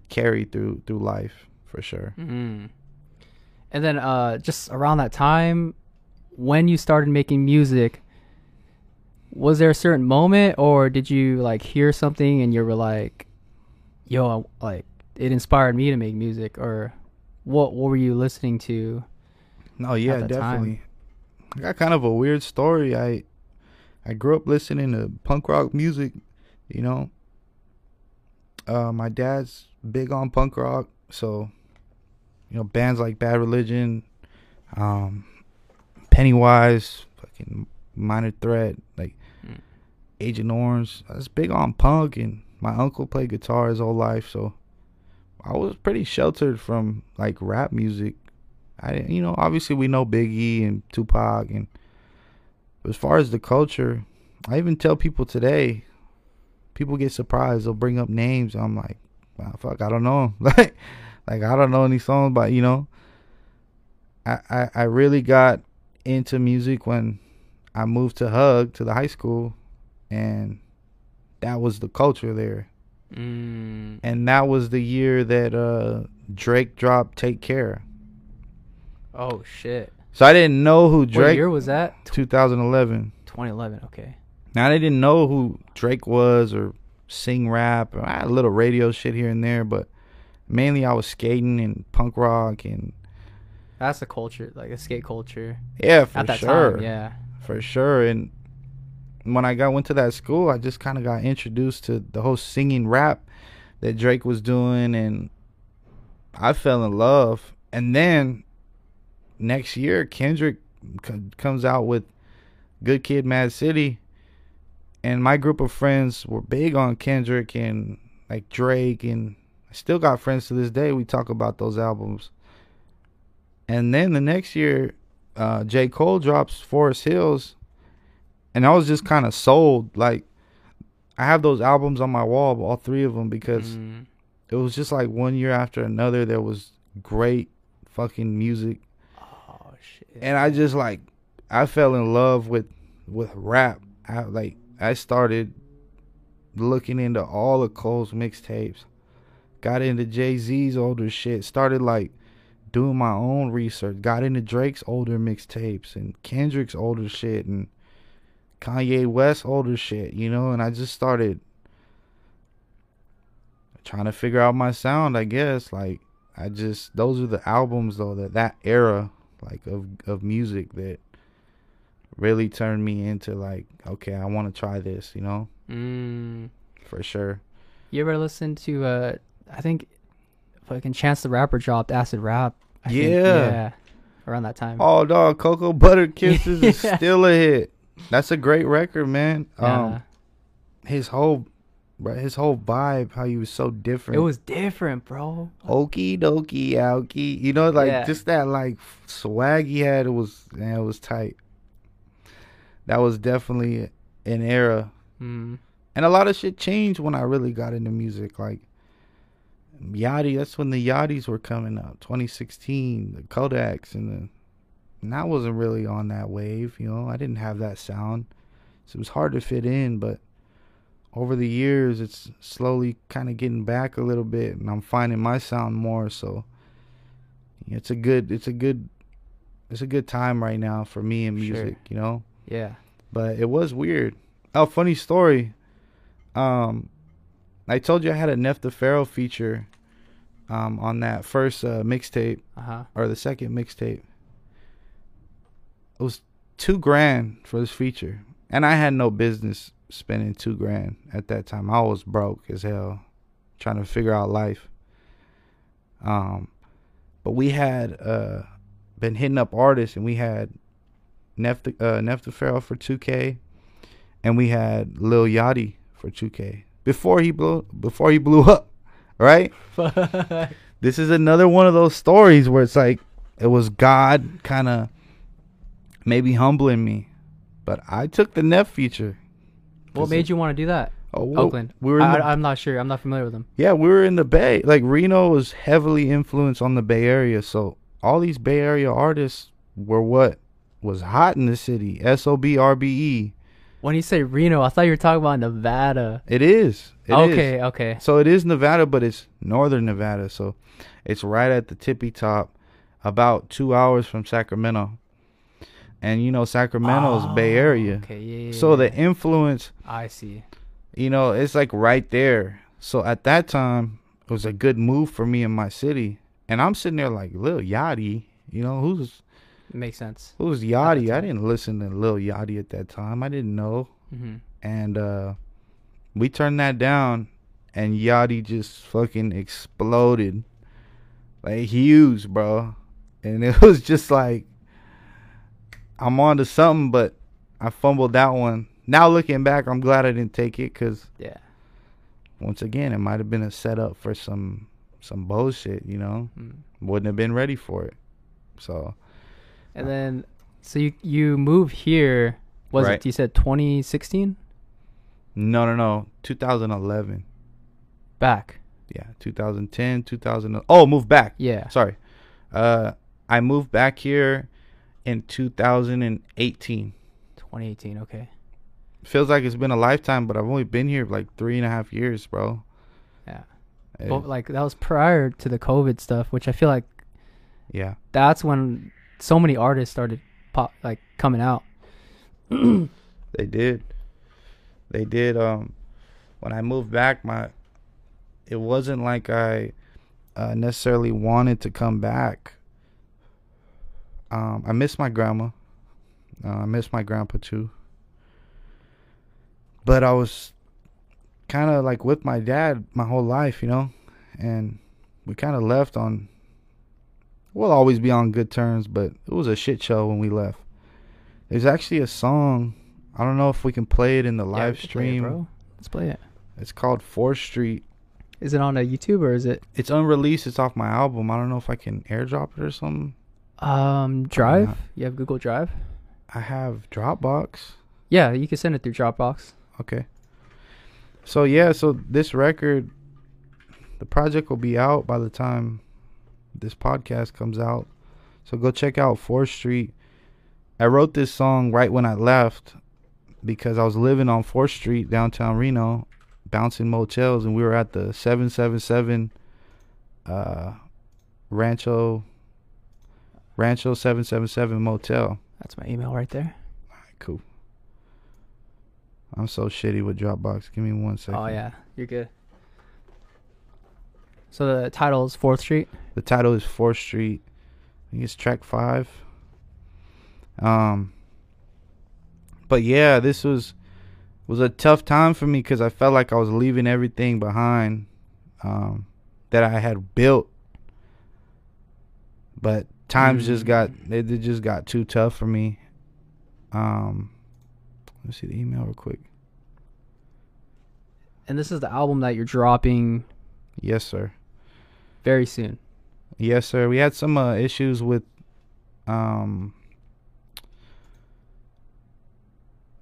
carry through through life for sure. Mm. And then uh, just around that time, when you started making music, was there a certain moment, or did you like hear something and you were like, "Yo, I- like it inspired me to make music," or what? What were you listening to? No, yeah, that time. definitely. I got kind of a weird story. I I grew up listening to punk rock music, you know. Uh, my dad's big on punk rock, so you know bands like Bad Religion, um, Pennywise, fucking Minor Threat, like Mm. Agent Orange. I was big on punk, and my uncle played guitar his whole life, so I was pretty sheltered from like rap music. I you know obviously we know Biggie and Tupac and as far as the culture, I even tell people today, people get surprised. They'll bring up names. I'm like, wow, fuck, I don't know. like, like I don't know any songs, but you know, I, I I really got into music when I moved to Hug to the high school, and that was the culture there. Mm. And that was the year that uh Drake dropped "Take Care." Oh shit! So I didn't know who What Drake. year was that? 2011. 2011. Okay. Now they didn't know who Drake was or sing rap. I had a little radio shit here and there, but mainly I was skating and punk rock and That's the culture, like a skate culture yeah, for at that sure, time. Yeah. for sure. And when I got went to that school, I just kind of got introduced to the whole singing rap that Drake was doing, and I fell in love. And then next year, Kendrick c- comes out with Good Kid, Mad City, and my group of friends were big on Kendrick and like Drake, and I still got friends to this day. We talk about those albums. And then the next year, uh, J. Cole drops Forest Hills, and I was just kind of sold. Like, I have those albums on my wall, all three of them, because Mm. it was just like one year after another. There was great fucking music, Oh shit. and I just like, I fell in love with with rap. I like, I started looking into all of Cole's mixtapes, got into Jay Z's older shit, started like doing my own research, got into Drake's older mixtapes and Kendrick's older shit and Kanye West's older shit, you know, and I just started trying to figure out my sound, I guess. Like I just those are the albums though that that era like of of music that really turned me into like okay, I want to try this, you know, Mm. for sure. You ever listen to uh I think fucking Chance the Rapper dropped Acid Rap. I think, Yeah. yeah. Around that time. Oh dog, Cocoa Butter Kisses is still a hit. That's a great record, man. Yeah. Um his whole bruh, his whole vibe, how he was so different. it was different, bro. Okie dokie, okie. You know, like Yeah. just that like swag he had. It was man, it was tight. That was definitely an era, Mm. and a lot of shit changed when I really got into music. Like Yachty, that's when the Yachties were coming up. 2016, the Kodaks, and the and I wasn't really on that wave. You know, I didn't have that sound, so it was hard to fit in. But over the years, it's slowly kind of getting back a little bit, and I'm finding my sound more. So it's a good, it's a good, it's a good time right now for me in Sure. music. You know Yeah. but it was weird. Oh, funny story. Um, I told you I had a Nef the Pharaoh feature, um, on that first uh, mixtape Uh huh. or the second mixtape. It was two grand for this feature, and I had no business spending two grand at that time. I was broke as hell, trying to figure out life. Um, but we had uh been hitting up artists, and we had Nef the uh, Nef the Pharaoh for two K, and we had Lil Yachty for two K before he blew before he blew up, right? this is another one of those stories where it's like it was God kind of maybe humbling me, but I took the Nef feature. what made you want to do that? Oh, well, Oakland. We were I, I'm not sure. I'm not familiar with them. yeah, we were in the Bay. Like Reno was heavily influenced on the Bay Area, so all these Bay Area artists were what was hot in the city. S O B R B E. When you say Reno, I thought you were talking about Nevada. It is. It is. okay, okay. So it is Nevada, but it's northern Nevada. So it's right at the tippy top, about two hours from Sacramento. And you know, Sacramento's oh, Bay Oh, Area. Okay, yeah, yeah. So the influence, I see. you know, it's like right there. So at that time, it was a good move for me in my city. And I'm sitting there like Lil Yachty, you know, who's Makes sense. It was Yachty? I didn't listen to Lil Yachty at that time. I didn't know. hmm and uh we turned that down and Yachty just fucking exploded like huge bro and it was just like i'm on to something but i fumbled that one now looking back i'm glad i didn't take it because Yeah. once again it might have been a setup for some some bullshit you know Mm. wouldn't have been ready for it so And then, so you you move here? Was Right. it you said 2016? no no no 2011 Back. yeah 2010 2000 oh move back Yeah. sorry. Uh, I moved back here in 2018. 2018. Okay. Feels like it's been a lifetime, but I've only been here like three and a half years, bro. Yeah. Eh, Well, like that was prior to the COVID stuff, which I feel like yeah, that's when so many artists started pop like coming out. they did. They did. Um, when I moved back, my it wasn't like I uh, necessarily wanted to come back. Um, I miss my grandma. Uh, I miss my grandpa too. But I was kind of like with my dad my whole life, you know, and we kind of left on. We'll always be on good terms, but it was a shit show when we left. There's actually a song. I don't know if we can play it in the Yeah, live can play it, stream. Let's play it. It's called Fourth Street. Is it on a YouTube or is it It's unreleased. It's off my album. I don't know if I can airdrop it or something. um Drive? You have Google Drive? I have Dropbox. Yeah, you can send it through Dropbox. Okay. So yeah, so this record, the project will be out by the time this podcast comes out. So go check out Fourth Street. I wrote this song right when I left because I was living on Fourth Street downtown Reno, bouncing motels, and we were at the seven seven seven, uh, Rancho. Rancho seven seven seven motel. That's my email right there. All right, Cool. I'm so shitty with Dropbox. Give me one second. Oh yeah, you're good. So the title is Fourth Street. The title is Fourth Street. I think it's track five. Um. But yeah, this was was a tough time for me because I felt like I was leaving everything behind um, that I had built. But times just Mm. got it, it just got too tough for me. Um, let's see the email real quick. And this is the album that you're dropping Yes, sir. very soon. Yes, sir. We had some uh, issues with um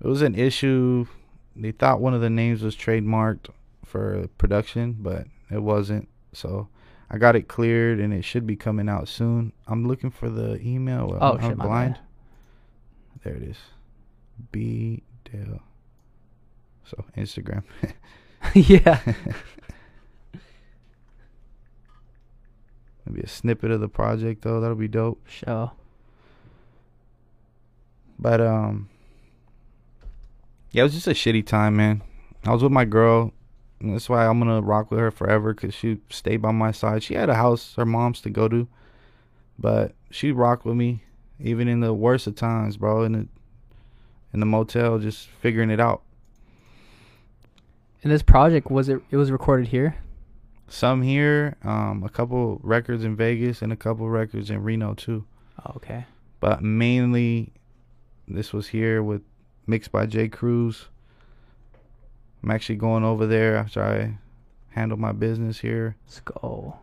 it was an issue. They thought one of the names was trademarked for production, but it wasn't. So I got it cleared and it should be coming out soon. I'm looking for the email. Oh I'm, shit, I'm my blind. bad. There it is. B Dale. So Instagram. yeah. Maybe a snippet of the project though. That'll be dope. Show. But um Yeah, it was just a shitty time, man. I was with my girl. And that's why I'm gonna rock with her forever because she stayed by my side. She had a house, her mom's to go to, but she rocked with me even in the worst of times, bro. In the in the motel, just figuring it out. And this project was it? It was recorded here. Some here, um, a couple records in Vegas, and a couple records in Reno too. Oh, okay. But mainly, this was here with mixed by Jay Cruz. I'm actually going over there after I handle my business here. Let's go. All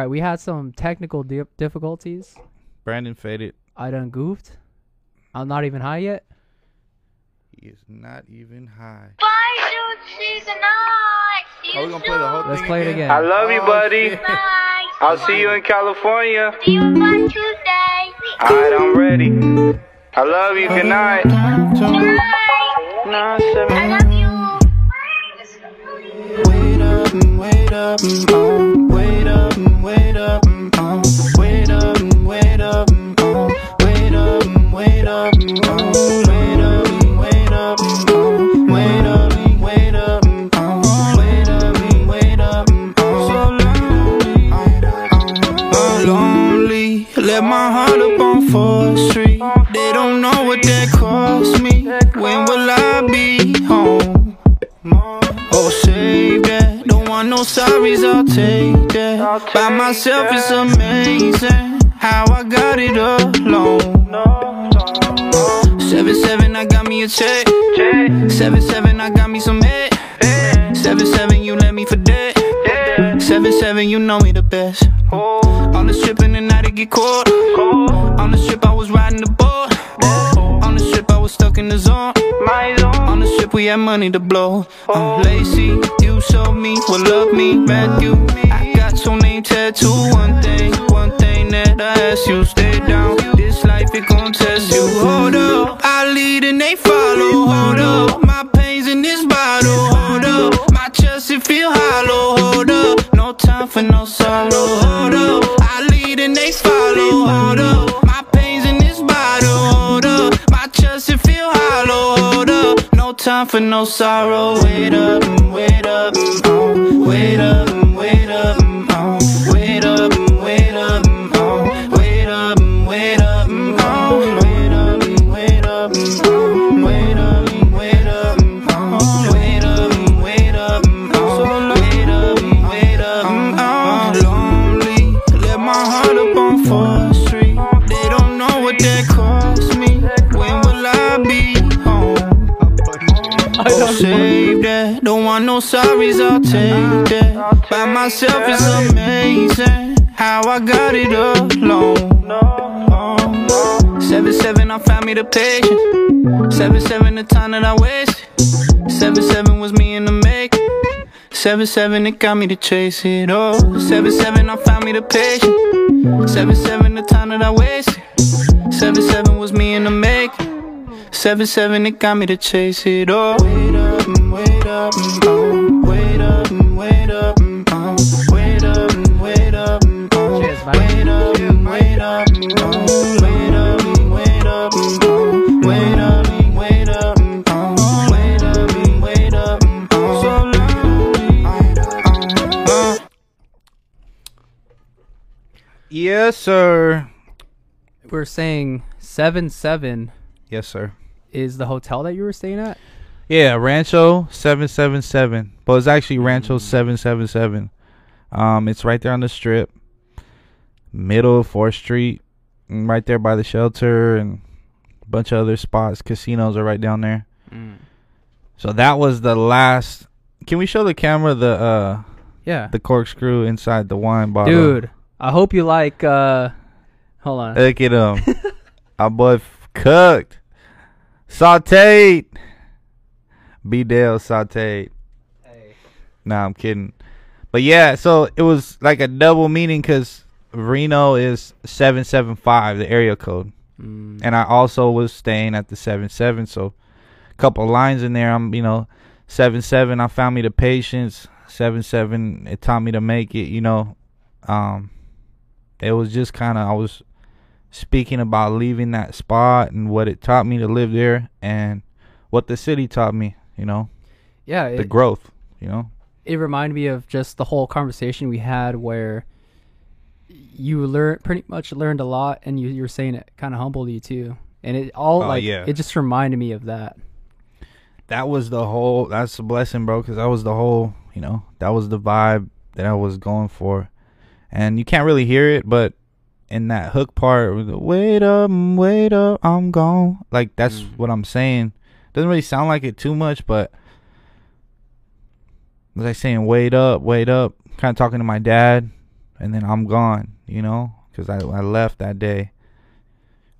right, we had some technical di- difficulties. Brandon faded. I done goofed. I'm not even high yet. He is not even high. Why should she tonight? Are we gonna play the whole Let's thing play it again. I love you, buddy. Oh, Bye. I'll see you in California. See you on Tuesday. Alright, I'm ready. I love you. Good night. I love you. Wait up, wait up, oh. Wait up, wait up, what that cost me. When will I be home? Oh, save that. Don't want no sorries, I'll take that. By myself, it's amazing how I got it alone. Seven seven, I got me a check. Seven seven, I got me some head. Seven seven, you let me for dead. Seven seven, you know me the best. On the strip and the night I get caught. On the strip, I was riding the boat. Had money to blow. Uh, I'm lazy, you showed me what love me, man. You, I got your name tattooed. One thing, one thing that I ask you, stay down. This life it gon' test you. Hold up, I lead and they follow. Hold up, my pains in this bottle. Hold up, my chest it feel hollow. Hold up, no time for no sorrow. Hold up, time for no sorrow. Wait up, wait up, oh. wait up, wait up, no sorries, I'll take that. By myself, it's amazing how I got it alone. Seven seven, I found me the patience. Seven seven, the time that I wasted. Seven seven was me in the make. Seven seven, it got me to chase it all. Seven seven, I found me the patience. Seven seven, the time that I wasted. Seven seven was me in the make. Seven seven, it got me to chase it all. Wait up, wait up, mm, oh. Wait up, wait up, mm, oh. Wait up, wait up, oh. Cheers, man. Wait up, wait up, mm, oh. Wait up, wait up, oh. Wait up, wait up, oh. Wait up, wait up, mm, oh. So lonely. Uh, Yes, sir. We're saying seven seven Yes, sir. Is the hotel that you were staying at. Yeah, Rancho seven seven seven, but it's actually Rancho seven seven seven. Um, it's right there on the strip, middle of Fourth Street, right there by the shelter and a bunch of other spots. Casinos are right down there. So that was the last. Can we show the camera the uh Yeah, the corkscrew inside the wine bottle? dude. I hope you like. uh Hold on. look at him. Our boy f- cooked, sauteed. B Dale sauteed. Nah, I'm kidding. But yeah, so it was like a double meaning because Reno is 775, the area code. Mm. And I also was staying at the 77. So a couple lines in there. I'm, you know, 77. I found me the patience. 77. It taught me to make it, you know. Um, it was just kind of, I was speaking about leaving that spot and what it taught me to live there and what the city taught me, you know, Yeah, the it, growth, you know. it reminded me of just the whole conversation we had where you learn pretty much learned a lot, and you you were saying it kind of humbled you too, and it all Oh, like yeah. it just reminded me of that. that was the whole that's a blessing bro because that was the whole you know that was the vibe that i was going for and you can't really hear it but in that hook part with the, wait up wait up i'm gone like that's mm. what i'm saying doesn't really sound like it too much but was i saying wait up wait up kind of talking to my dad and then i'm gone you know because I, I left that day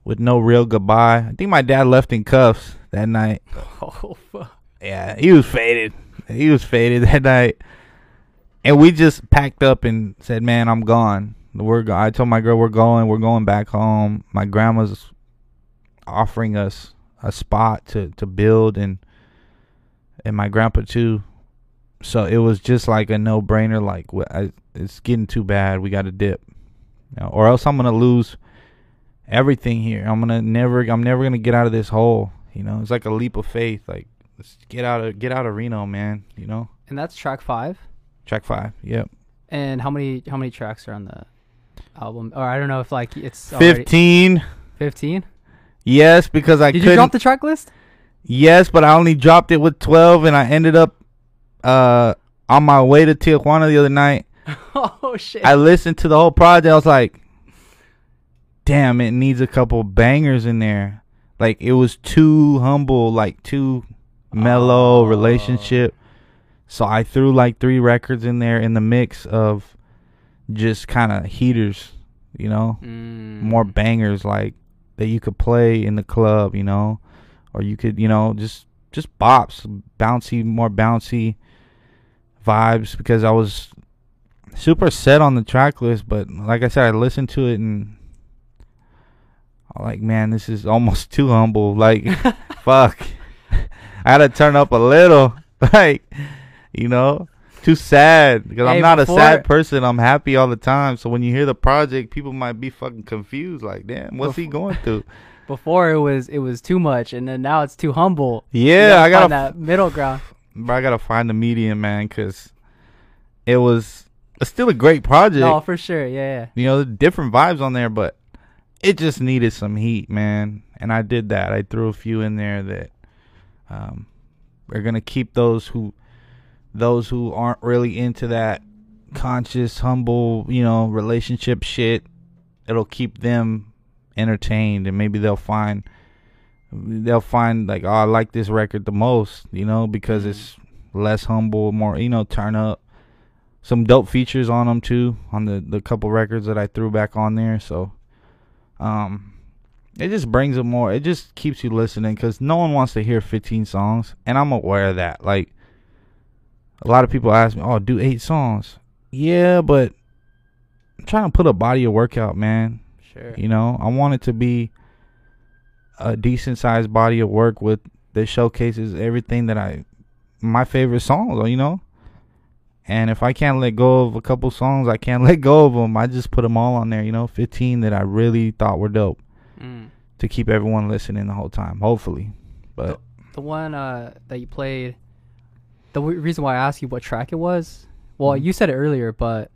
with no real goodbye i think my dad left in cuffs that night Oh, fuck. yeah, he was faded. He was faded that night. And we just packed up and said, "Man, I'm gone. We're go-. I told my girl we're going. We're going back home. My grandma's offering us a spot to to build and and my grandpa too. So it was just like a no brainer. Like I, it's getting too bad. We got to dip, you know, or else I'm gonna lose everything here. I'm gonna never. I'm never gonna get out of this hole. You know, it's like a leap of faith. Like let's get out of get out of Reno, man. You know, And that's track five. track five. Yep, And how many how many tracks are on the album? Or I don't know if like it's fifteen. 15? Yes, because I Did couldn't. you drop the track list? Yes, but I only dropped it with 12 and I ended up uh on my way to Tijuana the other night. oh shit. I listened to the whole project. I was like, "Damn, it needs a couple bangers in there." Like it was too humble, like too mellow Oh. relationship. So I threw like three records in there in the mix of just kind of heaters, you know? Mm. more bangers like that you could play in the club, you know, or you could, you know, just just bops, bouncy, more bouncy vibes because I was super set on the track list, but like I said, I listened to it and I'm like, man, this is almost too humble. Like, fuck, I had to turn up a little, like, you know. Too sad because Hey, I'm not before- a sad person. I'm happy all the time. So when you hear the project, people might be fucking confused. Like, damn, what's he going through? Before it was it was too much, and then now it's too humble. Yeah, I gotta, that middle ground. bro, I gotta find the medium, man, because it was it's still a great project. No, for sure. Yeah, You know, different vibes on there, but it just needed some heat, man. And I did that. I threw a few in there that um, are gonna keep those who those who aren't really into that conscious, humble, you know, relationship shit. It'll keep them entertained, and maybe they'll find they'll find like, oh, I like this record the most, you know, because it's less humble, more, you know, turn up some dope features on them too on the the couple records that I threw back on there. So, um, it just brings it more. It just keeps you listening because no one wants to hear 15 songs, and I'm aware of that. Like, a lot of people ask me, "Oh, do eight songs?" Yeah, but I'm trying to put a body of work out, man. Sure. You know, I want it to be a decent sized body of work with that showcases everything that I my favorite songs, you know. And if I can't let go of a couple songs, I can't let go of them. I just put them all on there, you know, 15 that I really thought were dope Mm. to keep everyone listening the whole time, hopefully. But The one uh, that you played, the w- reason why I asked you what track it was, well, Mhm. you said it earlier, but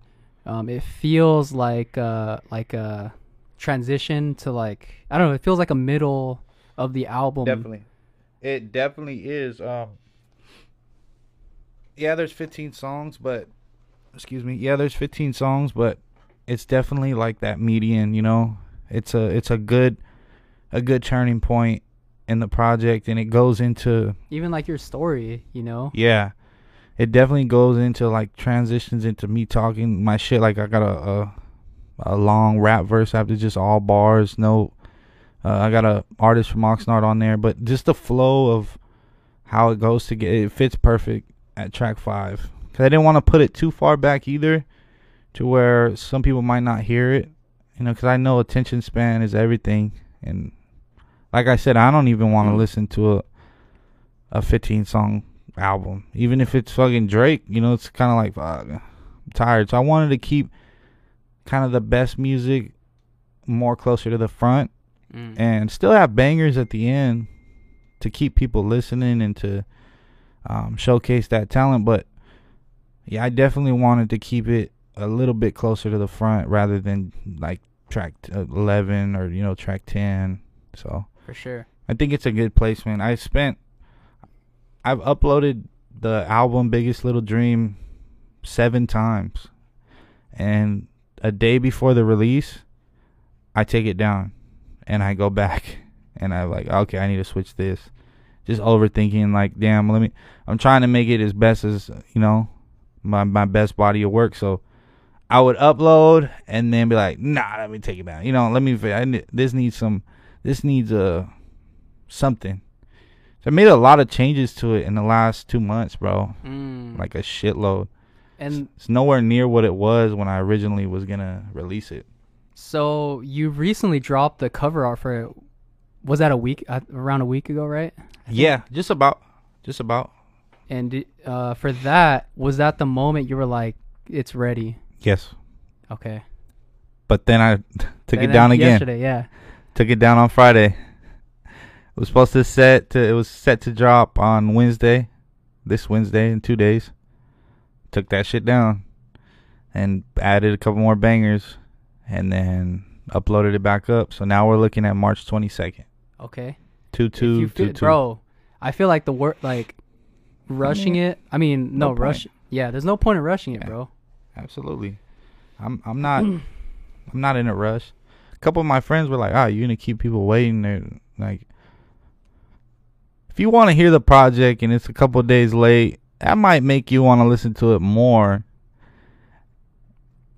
um, it feels like uh, like a transition to like I don't know. It feels like a middle of the album. definitely it definitely is um yeah there's 15 songs but excuse me yeah there's 15 songs but it's definitely like that median you know it's a it's a good a good turning point in the project and it goes into Even like your story, you know. yeah. It definitely goes into like transitions into me talking my shit. Like i got a a, a long rap verse after just all bars no uh, i got a artist from oxnard on there but just the flow of how it goes to get it fits perfect at track five. Because i didn't want to put it too far back either to where some people might not hear it you know because i know attention span is everything and like i said i don't even want to listen to a a 15 song album. Even if it's fucking Drake, you know, it's kind of like, fuck, I'm tired. So I wanted to keep kind of the best music more closer to the front Mm. and still have bangers at the end to keep people listening and to um, showcase that talent. But yeah, I definitely wanted to keep it a little bit closer to the front rather than like track 11 or, you know, track 10. So. For sure. I think it's a good placement. I spent I've uploaded the album Biggest Little Dream seven times. And a day before the release, I take it down and I go back and I'm like, okay, I need to switch this. Just overthinking like, damn, let me I'm trying to make it as best as, you know, my my best body of work. So I would upload and then be like, nah, let me take it down. You know, let me I, this needs some this needs a something. So I made a lot of changes to it in the last two months, bro. Mm. Like a shitload. and It's nowhere near what it was when I originally was gonna release it. so you recently dropped the cover art for it. was that a week uh, around a week ago, right? Yeah, just about, just about. And uh, for that, was that the moment you were like, "It's ready"? Yes, Okay. but then I took And it down again. Yesterday, yeah. Took it down on Friday. It was supposed to set to it was set to drop on Wednesday, this Wednesday in two days. Took that shit down, and added a couple more bangers, and then uploaded it back up. So now we're looking at March twenty second. Okay. Two if you two two. bro, I feel like the work like rushing it. I mean, no, no point. rush. Yeah, there's no point in rushing it, Yeah. bro. Absolutely. I'm I'm not I'm not in a rush. A couple of my friends were like, "Ah, you're gonna keep people waiting." They're like, if you want to hear the project and it's a couple days late, that might make you want to listen to it more.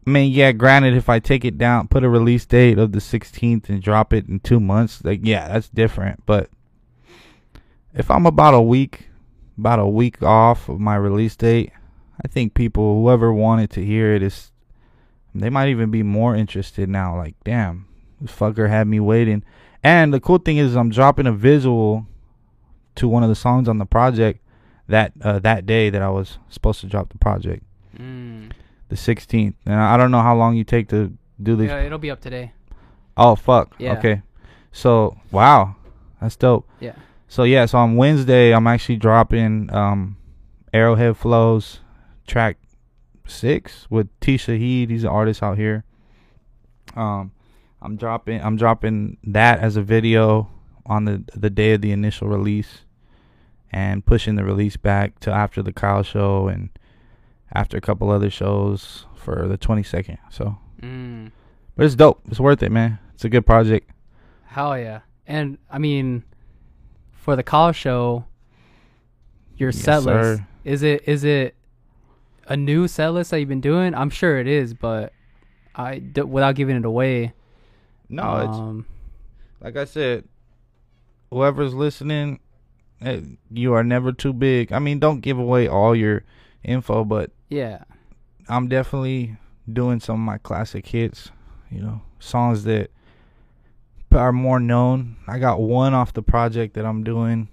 I mean, yeah, granted, if I take it down, put a release date of the 16th and drop it in two months, like, yeah, that's different. But if I'm about a week, about a week off of my release date, I think people, whoever wanted to hear it, is they might even be more interested now. Like, damn, this fucker had me waiting. And the cool thing is, I'm dropping a visual to one of the songs on the project that uh, that day that I was supposed to drop the project, Mm. the 16th. And I don't know how long you take to do these. Yeah, it'll be up today. Oh fuck. Yeah. Okay. So wow, that's dope. Yeah. So yeah, so on Wednesday I'm actually dropping um Arrowhead Flows track six with T Shahid. He's an artist out here. Um I'm dropping I'm dropping that as a video on the the day of the initial release and pushing the release back to after the Kyle show and after a couple other shows for the 22nd. So, Mm. but it's dope. It's worth it, man. It's a good project. Hell yeah. And I mean, for the Kyle show, your Yes, set list sir. is it is it a new set list that you've been doing? I'm sure it is, but I d- without giving it away. No, it's um, like I said, whoever's listening, eh, you are never too big. I mean, don't give away all your info, but yeah. I'm definitely doing some of my classic hits, you know, songs that are more known. I got one off the project that I'm doing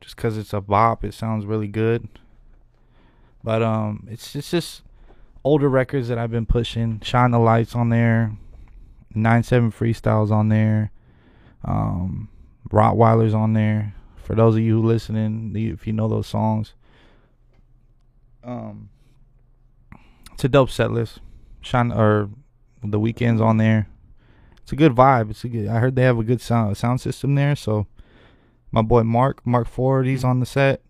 just cuz it's a bop, it sounds really good. But um it's it's just older records that I've been pushing. Shine the Lights on there. 97 Freestyles on there. Um Rottweiler's on there. For those of you who listening, if you know those songs. Um it's a dope set list. Shine or the weekends on there. It's a good vibe. It's a good. I heard they have a good sound sound system there. So my boy Mark Mark Ford, he's on the set.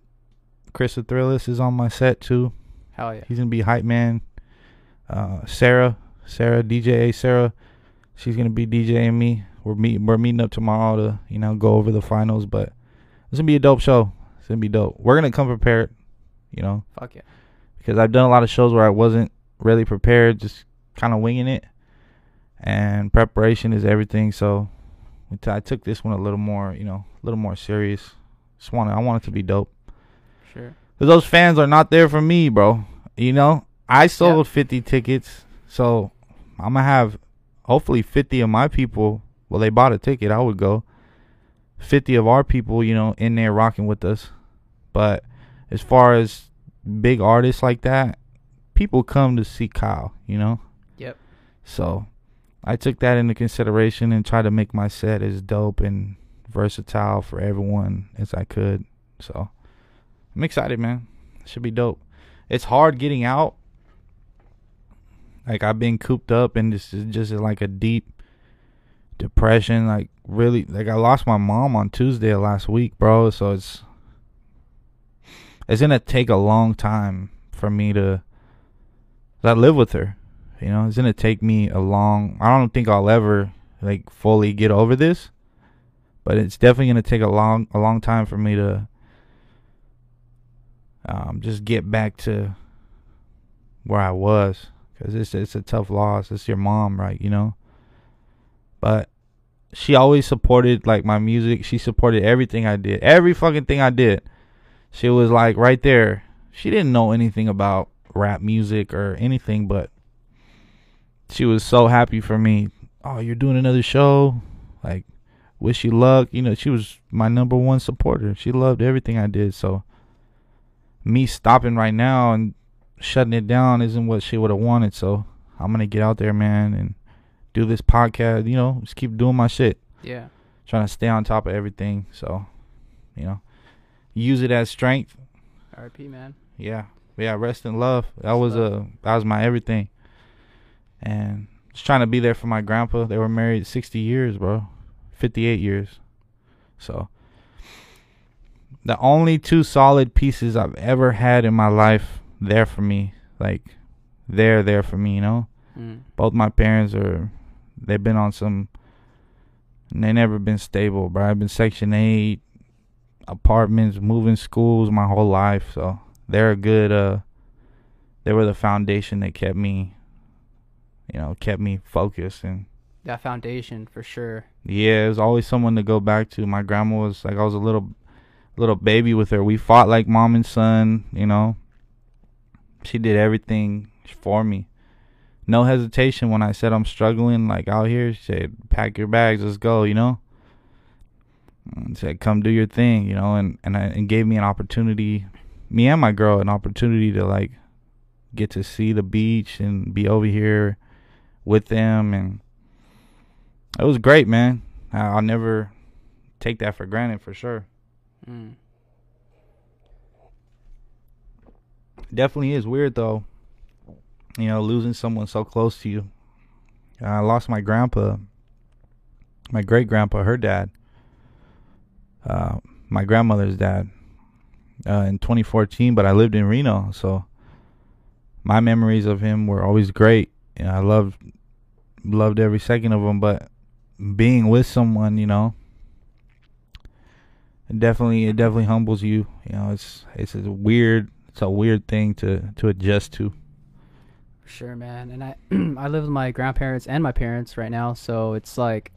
Chris the Thrillist is on my set too. Hell yeah. He's gonna be hype man. Uh, Sarah, Sarah DJ Sarah, she's gonna be DJing me. We're meet we're meeting up tomorrow to you know go over the finals, but it's gonna be a dope show. It's gonna be dope. We're gonna come prepared, you know Fuck yeah. because I've done a lot of shows where I wasn't really prepared, just kind of winging it. And preparation is everything. So I took this one a little more, you know, a little more serious. Just want I want it to be dope. Sure. Cause those fans are not there for me, bro. You know, I sold 50 tickets, so I'm gonna have hopefully 50 of my people. Well, they bought a ticket. I would go. 50 of our people, you know, in there rocking with us. But as far as big artists like that, people come to see Kyle. You know. Yep. So I took that into consideration and tried to make my set as dope and versatile for everyone as I could. So I'm excited, man. Should be dope. It's hard getting out. Like I've been cooped up and this is just like a deep depression. Like really, like I lost my mom on Tuesday last week, bro. So it's it's gonna take a long time for me to. I live with her. You know, it's gonna take me a long. I don't think I'll ever like fully get over this, but it's definitely gonna take a long, a long time for me to um, just get back to where I was. Cause it's it's a tough loss. It's your mom, right? You know. But she always supported like my music. She supported everything I did. Every fucking thing I did. She was like right there. She didn't know anything about rap music or anything, but she was so happy for me. Oh, you're doing another show? Like, wish you luck. You know, she was my number one supporter. She loved everything I did. So me stopping right now and shutting it down isn't what she would have wanted. So I'm gonna get out there, man, and do this podcast. You know, just keep doing my shit, Yeah. trying to stay on top of everything. So, you know, use it as strength. R.I.P. Man. Yeah, yeah. Rest in love. That was uh, a that was my everything. And just trying to be there for my grandpa. They were married 60 years, bro. 58 years. So the only two solid pieces I've ever had in my life there for me, like they're there for me, you know. Mm. Both my parents are they've been on some they never been stable, bro. I've been section 8 apartments, moving schools my whole life, so they're a good uh they were the foundation that kept me you know, kept me focused and That foundation for sure. yeah, it was always someone to go back to. My grandma was like I was a little little baby with her. We fought like mom and son, you know. She did everything for me. No hesitation when I said I'm struggling like out here, she said, Pack your bags, let's go, you know. And said, Come do your thing, you know, and, and I, and gave me an opportunity me and my girl an opportunity to like get to see the beach and be over here with them and it was great, man. I'll never take that for granted for sure. Mm. Definitely is weird though. You know, losing someone so close to you. I lost my grandpa, my great grandpa, her dad, uh, my grandmother's dad, uh, in 2014. But I lived in Reno, so my memories of him were always great. Know, I loved loved every second of them. But being with someone, you know, it definitely it definitely humbles you. You know, it's it's a weird it's a weird thing to to adjust to. Sure, man. And I I live with my grandparents and my parents right now, so it's like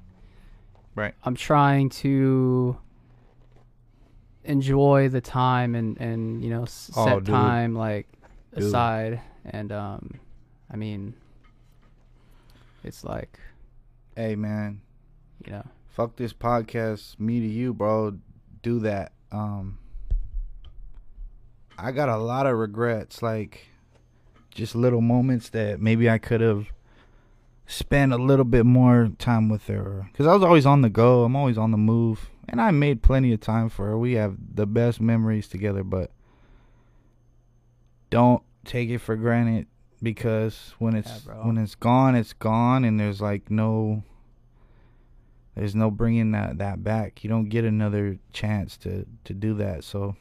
Right. I'm trying to enjoy the time and and you know s- Oh, set time like Dude. aside and um I mean it's like Hey man, you know fuck this podcast. Me to you, bro. Do that. Um, I got a lot of regrets, like just little moments that maybe I could have spent a little bit more time with her. Cause I was always on the go. I'm always on the move, and I made plenty of time for her. We have the best memories together, but don't take it for granted because when it's Yeah, when it's gone, it's gone, and there's like no there's no bringing that that back. You don't get another chance to to do that. So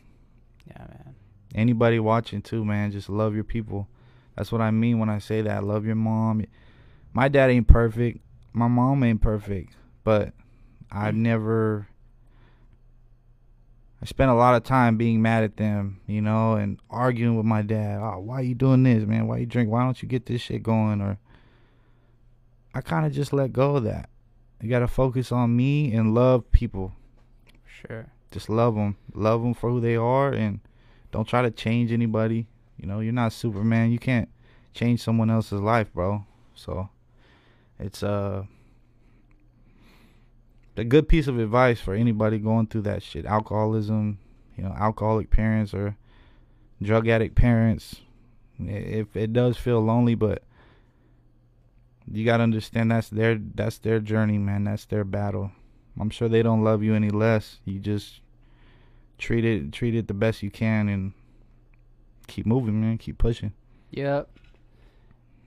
yeah man anybody watching too, man, just love your people. That's what I mean when I say that. Love your mom. My dad ain't perfect. My mom ain't perfect, but I've mm. never. I spent a lot of time being mad at them, you know, and arguing with my dad. Oh, why you doing this, man? Why you drink? Why don't you get this shit going? Or I kind of just let go of that. You gotta focus on me and love people. sure Just love them, love them for who they are, and don't try to change anybody. You know, you're not Superman. You can't change someone else's life, bro. So it's uh a good piece of advice for anybody going through that shit. Alcoholism, you know, alcoholic parents or drug addict parents. If it does feel lonely, but you gotta understand that's their that's their journey, man. That's their battle. I'm sure they don't love you any less. You just treat it treat it the best you can and keep moving, man. Keep pushing. yep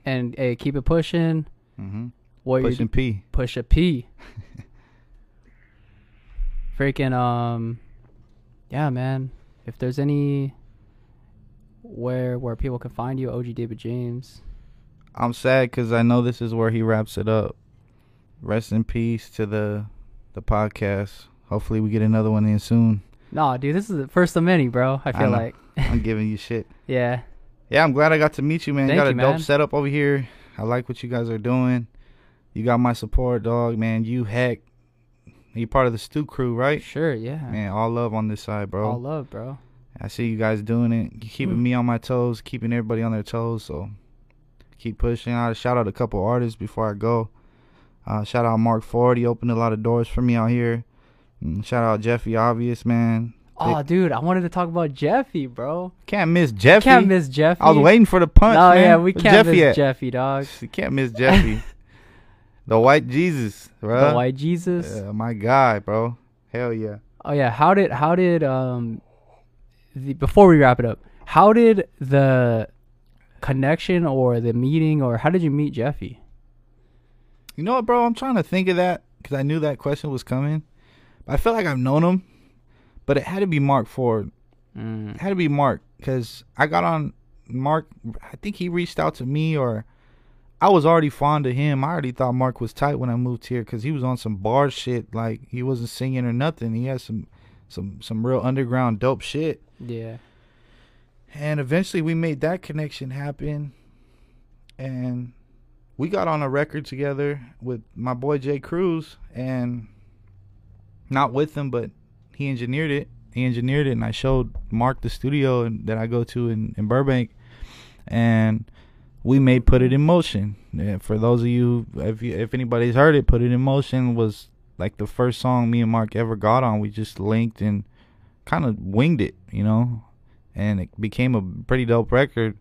and hey keep it pushing Mm-hmm. what Pushing P. push a P freaking um yeah man if there's any where where people can find you OG David James I'm sad because I know this is where he wraps it up. Rest in peace to the the podcast. Hopefully we get another one in soon. Nah, dude, this is the first of many, bro. I feel know. like, I'm giving you shit. yeah, Yeah, I'm glad I got to meet you, man. Thank you got you, a dope man. setup over here. I like what you guys are doing. You got my support, dog, man. You heck. You part of the Stew crew, right? sure, yeah. Man, all love on this side, bro. All love, bro. I see you guys doing it. You keeping me on my toes, keeping everybody on their toes. So keep pushing. I shout out a couple artists before I go. Uh, shout out Mark Ford. He opened a lot of doors for me out here. Mm, Shout out Jeffy Obvious, man. Oh, dude, I wanted to talk about Jeffy, bro. Can't miss Jeffy. Can't miss Jeffy. I was waiting for the punch, Oh man. yeah, we can't Jeffy miss at? Jeffy, dog. You can't miss Jeffy. the white Jesus, bro. The white Jesus. Yeah, my guy, bro. Hell yeah. Oh yeah, how did how did um the, before we wrap it up, how did the connection or the meeting or how did you meet Jeffy? You know what, bro? I'm trying to think of that because I knew that question was coming. I feel like I've known him, but it had to be Mark Ford. Mm. It had to be Mark because I got on Mark. I think he reached out to me, or I was already fond of him. I already thought Mark was tight when I moved here because he was on some bar shit. Like he wasn't singing or nothing. He had some some some real underground dope shit. Yeah. And eventually we made that connection happen. And we got on a record together with my boy Jay Cruz and not with him, but he engineered it. He engineered it and I showed Mark the studio and, that I go to in, in Burbank and we made Put It in Motion. And for those of you if you, if anybody's heard it, Put It in Motion was like the first song me and Mark ever got on. We just linked and kind of winged it, you know and it became a pretty dope record.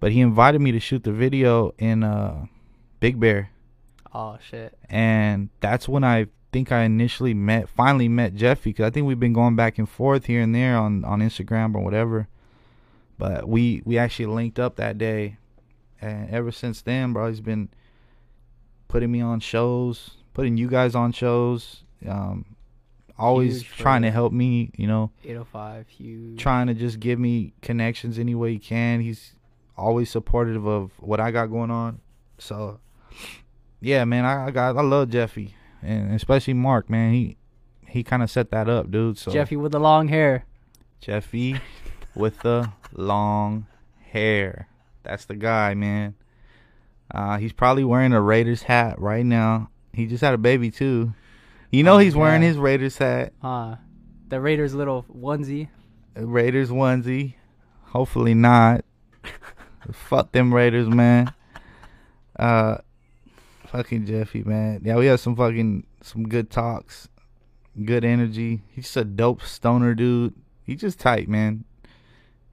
But he invited me to shoot the video in uh, Big Bear, Oh shit. and that's when I think I initially met, finally met Jeffy, because I think we've been going back and forth here and there on on Instagram or whatever. But we we actually linked up that day, and ever since then, bro, he's been putting me on shows, putting you guys on shows. Um, always Huge trying to help me, you know Eight oh five huge. trying to just give me connections any way he can. He's always supportive of what I got going on. So, yeah, man, I, I got I love Jeffy and especially Mark, man. He he kind of set that up, dude. So Jeffy with the long hair. Jeffy with the long hair. That's the guy, man. Uh, he's probably wearing a Raiders hat right now. He just had a baby too. You know Oh, he's wearing yeah. his Raiders hat. Huh. The Raiders little onesie. Raiders onesie. Hopefully not. Fuck them Raiders, man. Uh, fucking Jeffy, man. Yeah, we had some fucking some good talks, good energy. He's just a dope stoner dude. He just tight, man.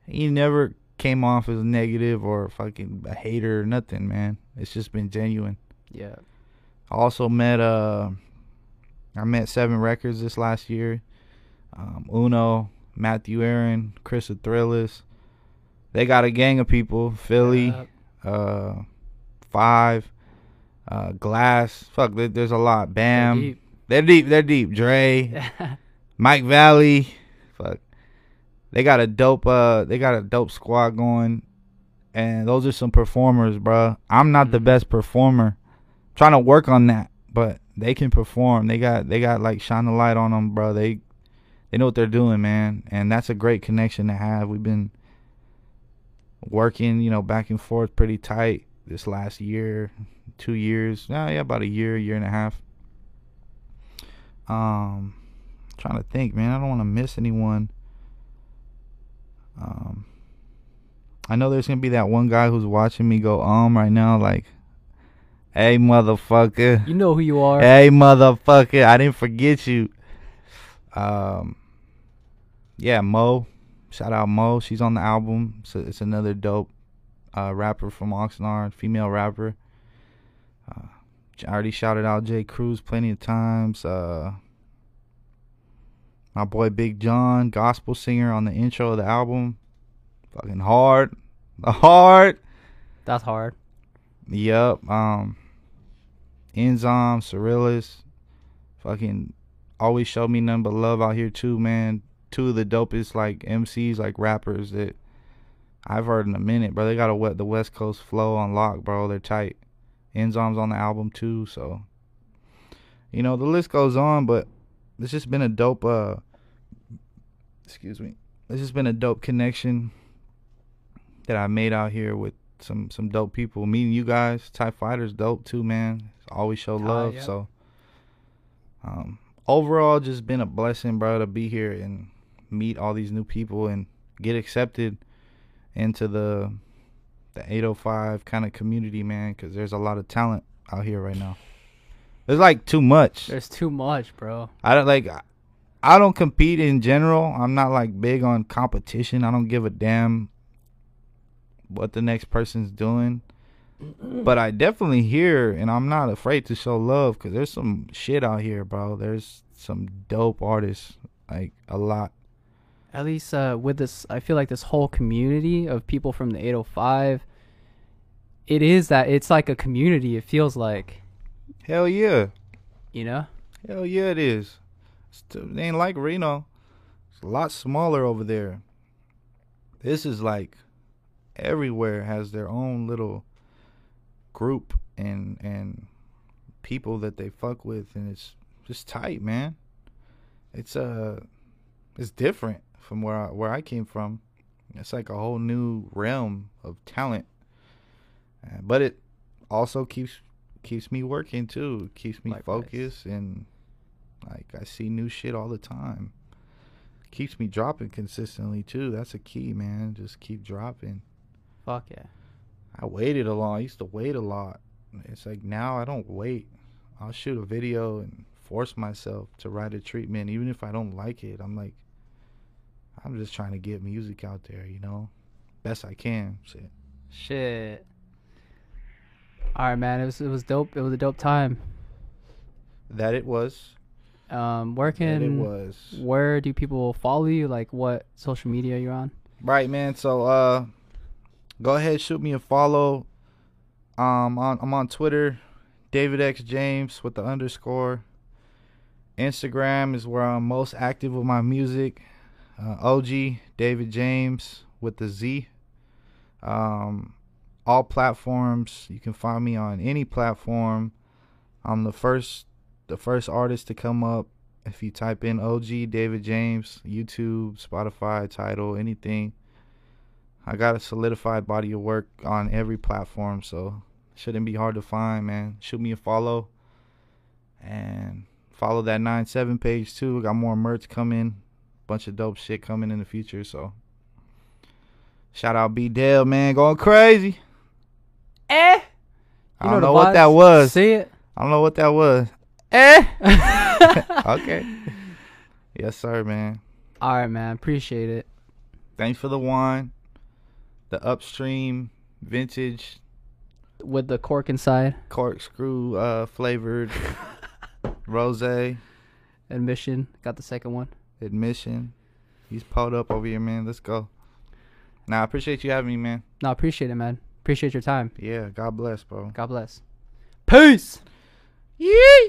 He never came off as negative or fucking a hater or nothing, man. It's just been genuine. Yeah. I also met uh I met Seven Records this last year. Um, Uno, Matthew Aaron, Chris the Thrillers. They got a gang of people. Philly, uh, Five, uh, Glass. Fuck, there, there's a lot. Bam. deep. They're deep. They're deep. Dre, Mike Valley. Fuck. They got a dope. Uh, they got a dope squad going, and those are some performers, bruh. I'm not the Mhm. best performer. trying to work on that, but they can perform. They got they got like shine the light on them, bro. They they know what they're doing, man, and that's a great connection to have. We've been working, you know, back and forth pretty tight this last year, two years. Yeah, yeah, about a year, year and a half. Um, trying to think, man. I don't want to miss anyone. Um, I know there's gonna be that one guy who's watching me go um right now, like, "Hey, motherfucker." You know who you are. Hey, motherfucker, I didn't forget you. Um, yeah, Mo. Shout out Mo. She's on the album. So it's another dope uh, rapper from Oxnard, female rapper. Uh, I already shouted out Jay Cruz plenty of times. Uh, my boy Big John, gospel singer on the intro of the album. Fucking hard. The Hard. That's hard. Yup. Um Enzyme, Cyrillis. Fucking always show me nothing but love out here too, man. Two of the dopest like MCs, like rappers that I've heard in a minute, bro. They got a wet the West Coast flow on lock, bro. They're tight. Enzymes on the album too, so you know, the list goes on, but it's just been a dope uh excuse me. It's just been a dope connection that I made out here with some some dope people. Meeting you guys, Tie Fighters, dope too, man. Always show Ah, love. yeah. So, um, overall, just been a blessing, bro, to be here and meet all these new people and get accepted into the the 805 kind of community, man. Because there's a lot of talent out here right now. There's like too much. There's too much, bro. I don't like. I don't compete in general. I'm not like big on competition. I don't give a damn what the next person's doing. But I definitely hear, and I'm not afraid to show love because there's some shit out here, bro. There's some dope artists, like a lot. At least uh, with this, I feel like this whole community of people from the 805. It is that it's like a community. It feels like, Hell yeah, you know. hell yeah, it is. It ain't like Reno. It's a lot smaller over there. This is like everywhere has their own little group and and people that they fuck with, and it's just tight, man. It's uh, it's different from where I, where I came from. It's like a whole new realm of talent, Uh, but it also keeps keeps me working too. Keeps me Likewise. focused and like I see new shit all the time. Keeps me dropping consistently too. That's a key, man. Just keep dropping. Fuck yeah. I waited a lot. I used to wait a lot. It's like now I don't wait. I'll shoot a video and force myself to write a treatment, even if I don't like it. I'm like, I'm just trying to get music out there, you know, best I can. Shit. Shit. All right, man. It was it was dope. It was a dope time. That it was. Um, where That it was. where do people follow you? Like what social media you're on? Right, man. So uh go ahead, shoot me a follow. Um on I'm on Twitter, David X James with the underscore. Instagram is where I'm most active with my music. Uh, OG David James with the Z. Um all platforms. You can find me on any platform. I'm the first the first artist to come up if you type in OG David James, YouTube, Spotify, Tidal, anything. I got a solidified body of work on every platform, so shouldn't be hard to find, man. Shoot me a follow. And follow that 9-7 page too. Got more merch coming. Bunch of dope shit coming in the future, so shout out B Dale, man, going crazy. Eh. I don't know what that was. See it. I don't know what that was. Eh. Okay. yes, sir, man. All right, man. Appreciate it. Thanks for the wine. The upstream vintage With the cork inside, corkscrew uh flavored rose admission. Got the second one. Admission. He's pulled up over here, man. Let's go. Now I appreciate you having me, man. No, I appreciate it, man. Appreciate your time. Yeah, God bless, bro. God bless. Peace. Yee.